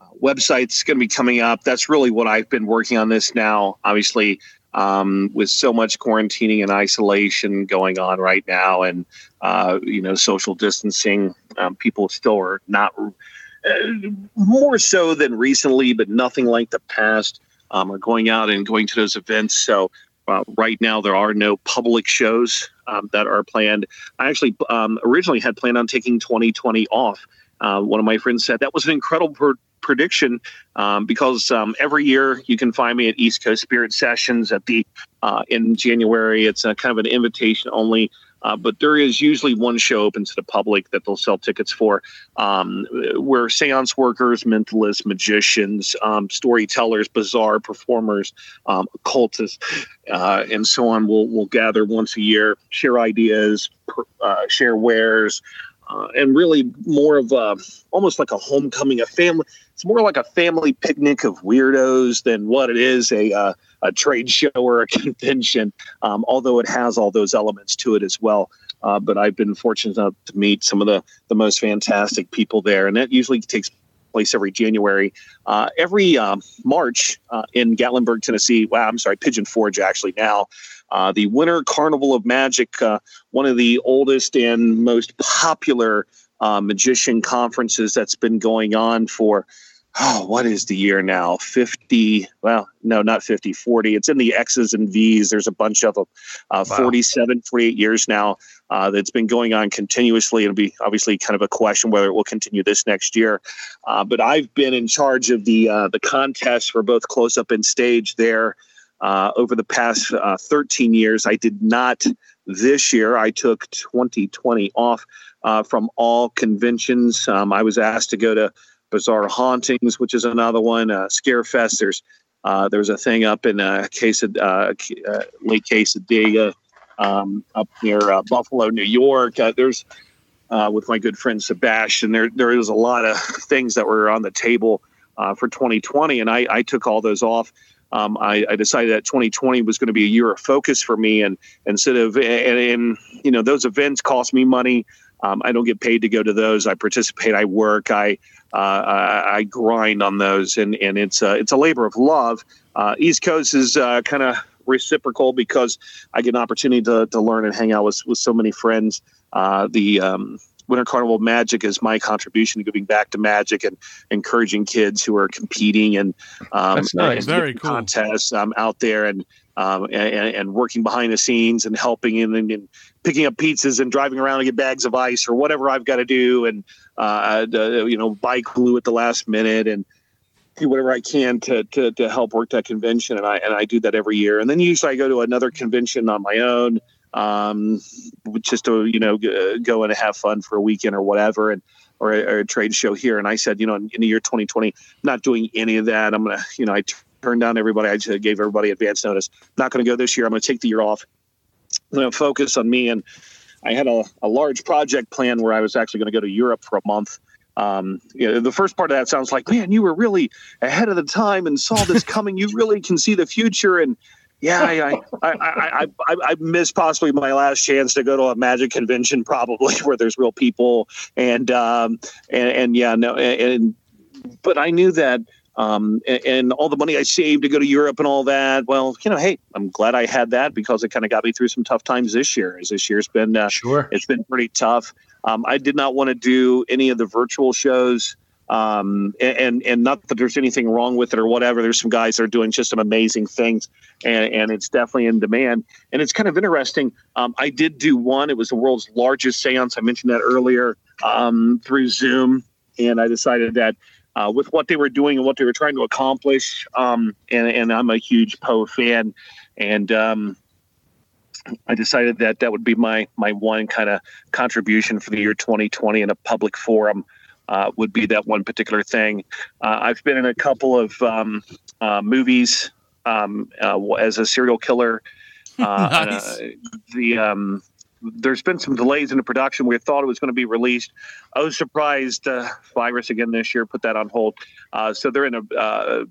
uh, website's going to be coming up. That's really what I've been working on this now. Obviously, um, with so much quarantining and isolation going on right now, and uh, you know, social distancing, um, people still are not uh, more so than recently, but nothing like the past. Um, are going out and going to those events. So uh, right now, there are no public shows um, that are planned. I actually um, originally had planned on taking 2020 off. Uh, one of my friends said that was an incredible pr- prediction um, because um, every year you can find me at East Coast Spirit Sessions at the uh, in January. It's a kind of an invitation only uh, but there is usually one show open to the public that they'll sell tickets for, um, where seance workers, mentalists, magicians, um, storytellers, bizarre performers, um, occultists, uh, and so on will will gather once a year, share ideas, uh, share wares, uh, and really more of a, almost like a homecoming, a family. It's more like a family picnic of weirdos than what it is a uh, a trade show or a convention. Um, although it has all those elements to it as well. Uh, but I've been fortunate enough to meet some of the the most fantastic people there, and that usually takes place every January. Uh, every um, March uh, in Gatlinburg, Tennessee. Wow, I'm sorry, Pigeon Forge actually now. Uh, the Winter Carnival of Magic, uh, one of the oldest and most popular uh, magician conferences that's been going on for, oh, what is the year now? 50, well, no, not 50, 40. It's in the X's and V's. There's a bunch of them. Uh, wow. 47, 48 years now uh, that's been going on continuously. It'll be obviously kind of a question whether it will continue this next year. Uh, but I've been in charge of the, the contest for both close up and stage there uh, over the past uh, 13 years. I did not this year. I took 2020 off uh, from all conventions. Um, I was asked to go to Bizarre Hauntings, which is another one, uh, Scarefest. There's uh, there's a thing up in uh, of, uh, uh, Lake Cassadaga, um, up near Buffalo, New York. there's with my good friend Sebastian. There there is a lot of things that were on the table for 2020, and I, I took all those off um, I, I, decided that 2020 was going to be a year of focus for me, and instead of and, and you know those events cost me money. Um, I don't get paid to go to those. I participate. I work. I uh, I, grind on those, and and it's a, it's a labor of love. Uh, East Coast is uh, kind of reciprocal because I get an opportunity to, to learn and hang out with with so many friends. Uh, the um, Winter Carnival Magic is my contribution to giving back to Magic and encouraging kids who are competing and um,
That's nice.
and
Very cool.
contests um, out there and, um, and and working behind the scenes and helping and, and, picking up pizzas and driving around to get bags of ice or whatever I've got to do and uh, you know buy glue at the last minute and do whatever I can to, to to help work that convention and I and I do that every year and then usually I go to another convention on my own um, just to you know go and have fun for a weekend or whatever, and or a, or a trade show here. And I said, you know, in, in, the year 2020, I'm not doing any of that. I'm gonna, you know, I turned down everybody. I gave everybody advance notice. not going to go this year. I'm going to take the year off. I'm going to focus on me. And I had a, a large project plan where I was actually going to go to Europe for a month. Um, you know, the first part of that sounds like, man, you were really ahead of the time and saw this coming. you really can see the future. And yeah, I, I, I, I, I missed possibly my last chance to go to a magic convention, probably where there's real people, and um, and, and yeah, no, and, and but I knew that um, and, and, all the money I saved to go to Europe and all that. Well, you know, hey, I'm glad I had that because it kind of got me through some tough times this year. As this year's been, uh,
sure,
it's been pretty tough. Um, I did not want to do any of the virtual shows. Um, and and not that there's anything wrong with it or whatever. There's some guys that are doing just some amazing things, and, and it's definitely in demand. And it's kind of interesting. Um, I did do one. It was the world's largest séance. I mentioned that earlier um, through Zoom, and I decided that uh, with what they were doing and what they were trying to accomplish, um, and and I'm a huge Poe fan, and um, I decided that that would be my my one kind of contribution for the year 2020 in a public forum uh, would be that one particular thing. Uh, I've been in a couple of um, uh, movies um, uh, as a serial killer. Uh, nice. the um, there's been some delays in the production. We thought it was going to be released. I was surprised. virus again this year put that on hold. so they're in a.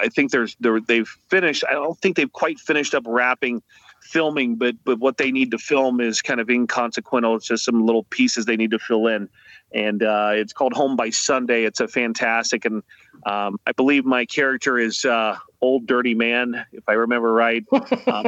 I think there's they've finished. I don't think they've quite finished up wrapping filming, but but what they need to film is kind of inconsequential. It's just some little pieces they need to fill in and uh, it's called Home by Sunday. It's a fantastic, and um, I believe my character is uh, Old Dirty Man, if I remember right. Um,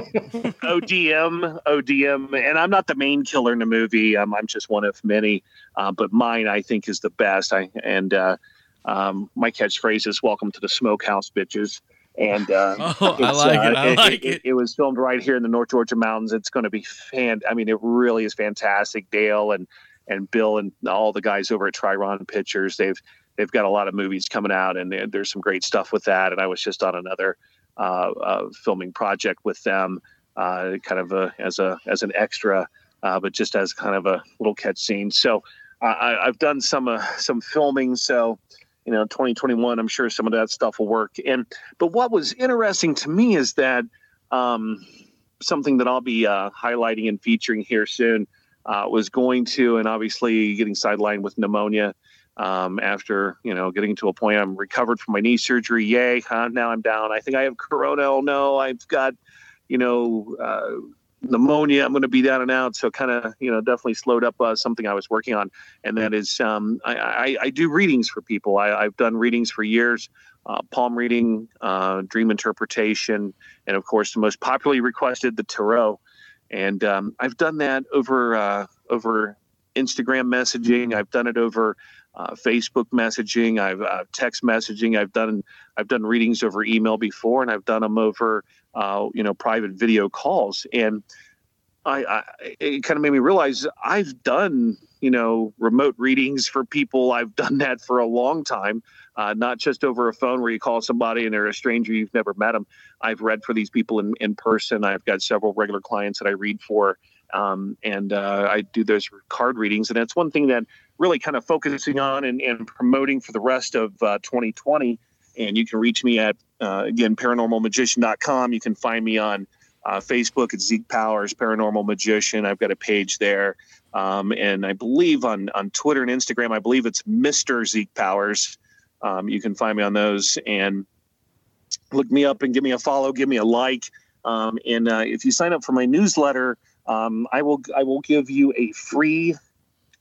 ODM, ODM, and I'm not the main killer in the movie. Um, I'm just one of many, uh, but mine I think is the best. I and uh, um, my catchphrase is "Welcome to the Smokehouse, bitches." And uh,
oh, I like it. I
uh,
like it,
it, it. was filmed right here in the North Georgia mountains. It's going to be fan. I mean, it really is fantastic. Dale and and Bill and all the guys over at Triron Pictures. They've they've got a lot of movies coming out, and there's some great stuff with that. And I was just on another uh, uh, filming project with them, uh, kind of a, as a as an extra, uh, but just as kind of a little catch scene. So I, have done some uh, some filming. So you know, 2021, I'm sure some of that stuff will work. And but what was interesting to me is that um, something that I'll be uh, highlighting and featuring here soon uh, was going to, and obviously getting sidelined with pneumonia. Um, after you know getting to a point, I'm recovered from my knee surgery. Yay! Huh? Now I'm down. I think I have corona. Oh no, I've got you know uh, pneumonia. I'm going to be down and out. So kind of you know definitely slowed up uh, something I was working on, and that is um, I, I, I, do readings for people. I, have done readings for years. Uh, palm reading, uh, dream interpretation, and of course the most popularly requested, the tarot and um, I've done that over uh, over Instagram messaging. I've done it over uh, Facebook messaging. I've uh, text messaging. I've done I've done readings over email before, and I've done them over uh, you know private video calls. And I, I it kind of made me realize I've done you know remote readings for people. I've done that for a long time uh, not just over a phone where you call somebody and they're a stranger you've never met them. I've read for these people in, in person. I've got several regular clients that I read for, um, and uh, I do those card readings. And that's one thing that really kind of focusing on and, and promoting for the rest of uh, 2020. And you can reach me at, uh, again, paranormalmagician.com. You can find me on uh, Facebook at Zeke Powerz, Paranormal Magician. I've got a page there. Um, and I believe on, on Twitter and Instagram, I believe it's Mr. Zeke Powerz. Um, you can find me on those and look me up and give me a follow, give me a like. Um, and uh, if you sign up for my newsletter, um, I will I will give you a free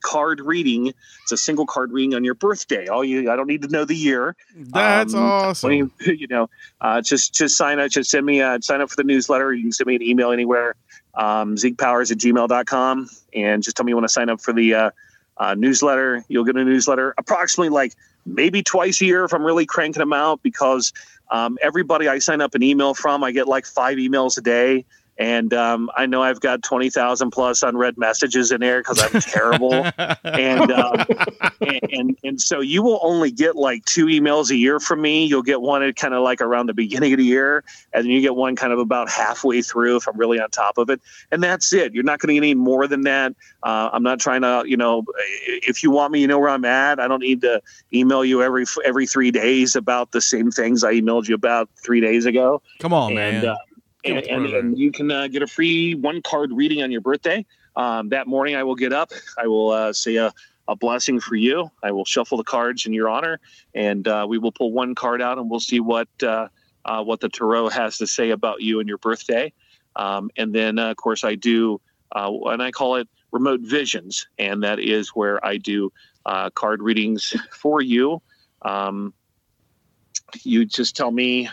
card reading. It's a single card reading on your birthday. All you, I don't need to know the year.
That's um, awesome.
You, you, know, uh, just just sign up. Just send me a, sign up for the newsletter. You can send me an email anywhere. Um, ZekePowerz at gmail.com and just tell me you want to sign up for the uh, uh, newsletter. You'll get a newsletter approximately like maybe twice a year if I'm really cranking them out because um, everybody I sign up an email from, I get like five emails a day and um, I know I've got twenty thousand plus unread messages in there because I'm terrible, and, um, and, and and so you will only get like two emails a year from me. You'll get one at kind of like around the beginning of the year, and then you get one kind of about halfway through if I'm really on top of it, and that's it. You're not going to get any more than that. Uh, I'm not trying to, you know, if you want me, you know where I'm at. I don't need to email you every every three days about the same things I emailed you about three days ago.
Come on, and, man. Uh,
and, and, and, you can uh, get a free one card reading on your birthday. Um, that morning, I will get up. I will uh, say a, a, blessing for you. I will shuffle the cards in your honor, and uh, we will pull one card out, and we'll see what uh, uh, what the tarot has to say about you and your birthday. Um, and then, uh, of course, I do, and I call it remote visions, and that is where I do card readings for you. Um, you just tell me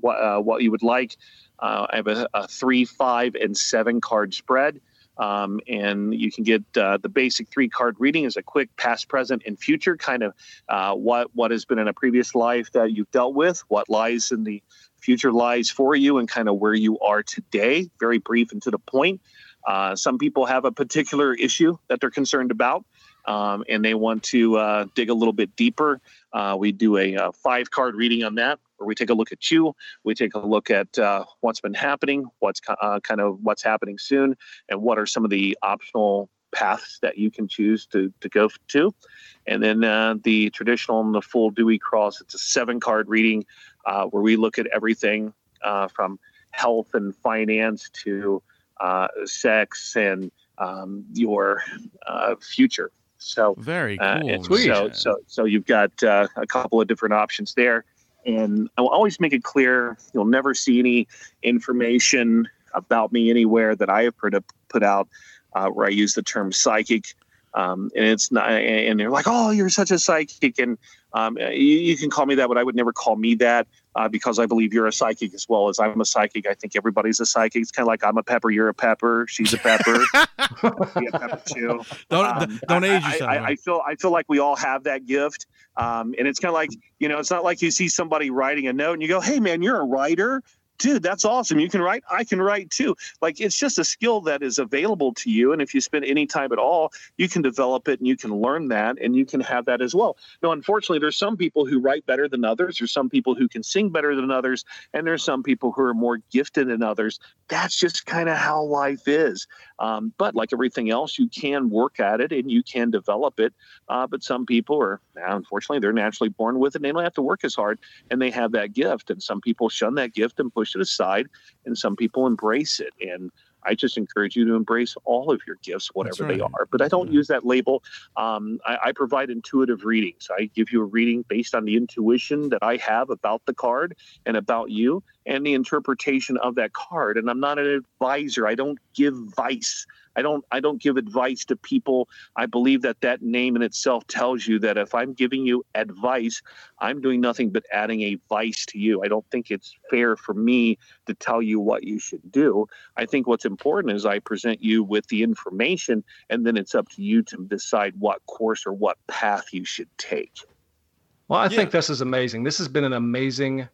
what what you would like. Uh, I have a, a, three, five, and seven card spread. Um, and you can get uh, the basic three card reading as a quick past, present, and future kind of uh, what what has been in a previous life that you've dealt with, what lies in the future lies for you, and kind of where you are today. Very brief and to the point. Uh, some people have a particular issue that they're concerned about, um, and they want to uh, dig a little bit deeper. Uh, we do a, a five card reading on that where we take a look at you, we take a look at uh, what's been happening, what's uh, kind of what's happening soon, and what are some of the optional paths that you can choose to, to go to. And then uh, the traditional and the full Dewey Cross, it's a seven card reading uh, where we look at everything uh, from health and finance to uh, sex and um, your future. So
very cool.
so, so, so you've got a couple of different options there. And I will always make it clear you'll never see any information about me anywhere that I have put, put out uh, where I use the term psychic. Um, and it's not, and they're like, oh, you're such a psychic. And um, you, you, can call me that, but I would never call me that uh, because I believe you're a psychic as well as I'm a psychic. I think everybody's a psychic. It's kind of like I'm a pepper, you're a pepper, she's a pepper, be a pepper too.
Don't um, don't age yourself.
I, I, I, feel I feel like we all have that gift, um, and it's kind of like you know, it's not like you see somebody writing a note and you go, "Hey, man, you're a writer." Dude, that's awesome. You can write, I can write too. Like it's just a skill that is available to you. And if you spend any time at all, you can develop it and you can learn that and you can have that as well. Now, unfortunately, there's some people who write better than others. There's some people who can sing better than others. And there's some people who are more gifted than others. That's just kind of how life is. Um, but like everything else, you can work at it and you can develop it. Uh, but some people are, unfortunately, they're naturally born with it and they don't have to work as hard and they have that gift. And some people shun that gift and push it aside, and some people embrace it. And I just encourage you to embrace all of your gifts, whatever right. they are. But I don't use that label. Um, I, I, provide intuitive readings. I give you a reading based on the intuition that I have about the card and about you and the interpretation of that card. And I'm not an advisor, I don't give advice. I don't I don't give advice to people. I believe that that name in itself tells you that if I'm giving you advice, I'm doing nothing but adding a vice to you. I don't think it's fair for me to tell you what you should do. I think what's important is I present you with the information and then it's up to you to decide what course or what path you should take.
Well, I yeah. think this is amazing. This has been an amazing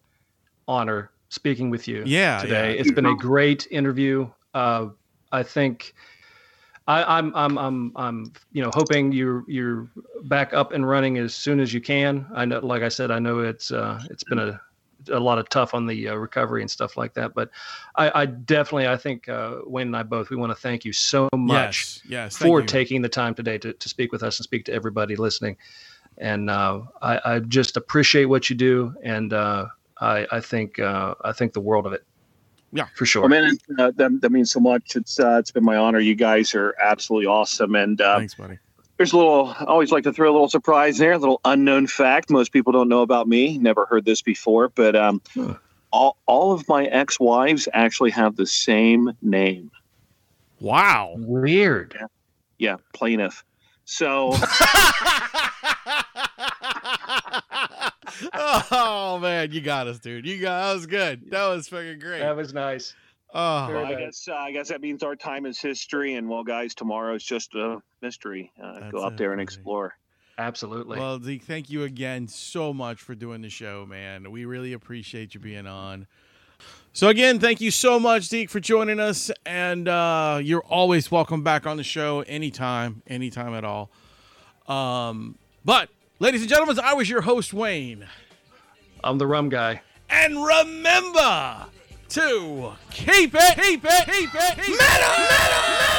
honor speaking with you
yeah,
today.
Yeah.
It's been a great interview. Uh, I think I, am I'm, I'm, I'm, I'm, you know, hoping you're, you're back up and running as soon as you can. I know, like I said, I know it's, uh, it's been a, a lot of tough on the uh, recovery and stuff like that. But I, I definitely, I think uh, Wayne and I both, we want to thank you so much
yes, yes,
for taking the time today to, to speak with us and speak to everybody listening. And uh, I, I just appreciate what you do, and uh, I, I think uh, I think the world of it.
Yeah,
for sure.
Well, man, uh, that, that means so much. It's uh, it's been my honor. You guys are absolutely awesome. And uh,
thanks, buddy.
There's a little. I always like to throw a little surprise there. A little unknown fact. Most people don't know about me. Never heard this before. But um, huh. all all of my ex-wives actually have the same name.
Wow.
Weird.
Yeah, yeah plaintiff. So.
oh man, you got us, dude. You got that was good. That was fucking great.
That was nice.
Oh,
well, I guess uh, I guess that means our time is history, and well, guys, tomorrow is just a mystery. Uh, go out there and explore.
Absolutely.
Well, Zeke, thank you again so much for doing the show, man. We really appreciate you being on. So again, thank you so much, Zeke, for joining us, and uh, you're always welcome back on the show anytime, anytime at all. Um, but, ladies and gentlemen, I was your host, Wayne.
I'm the rum guy.
And remember to keep it, keep it, keep it, keep metal, metal, metal.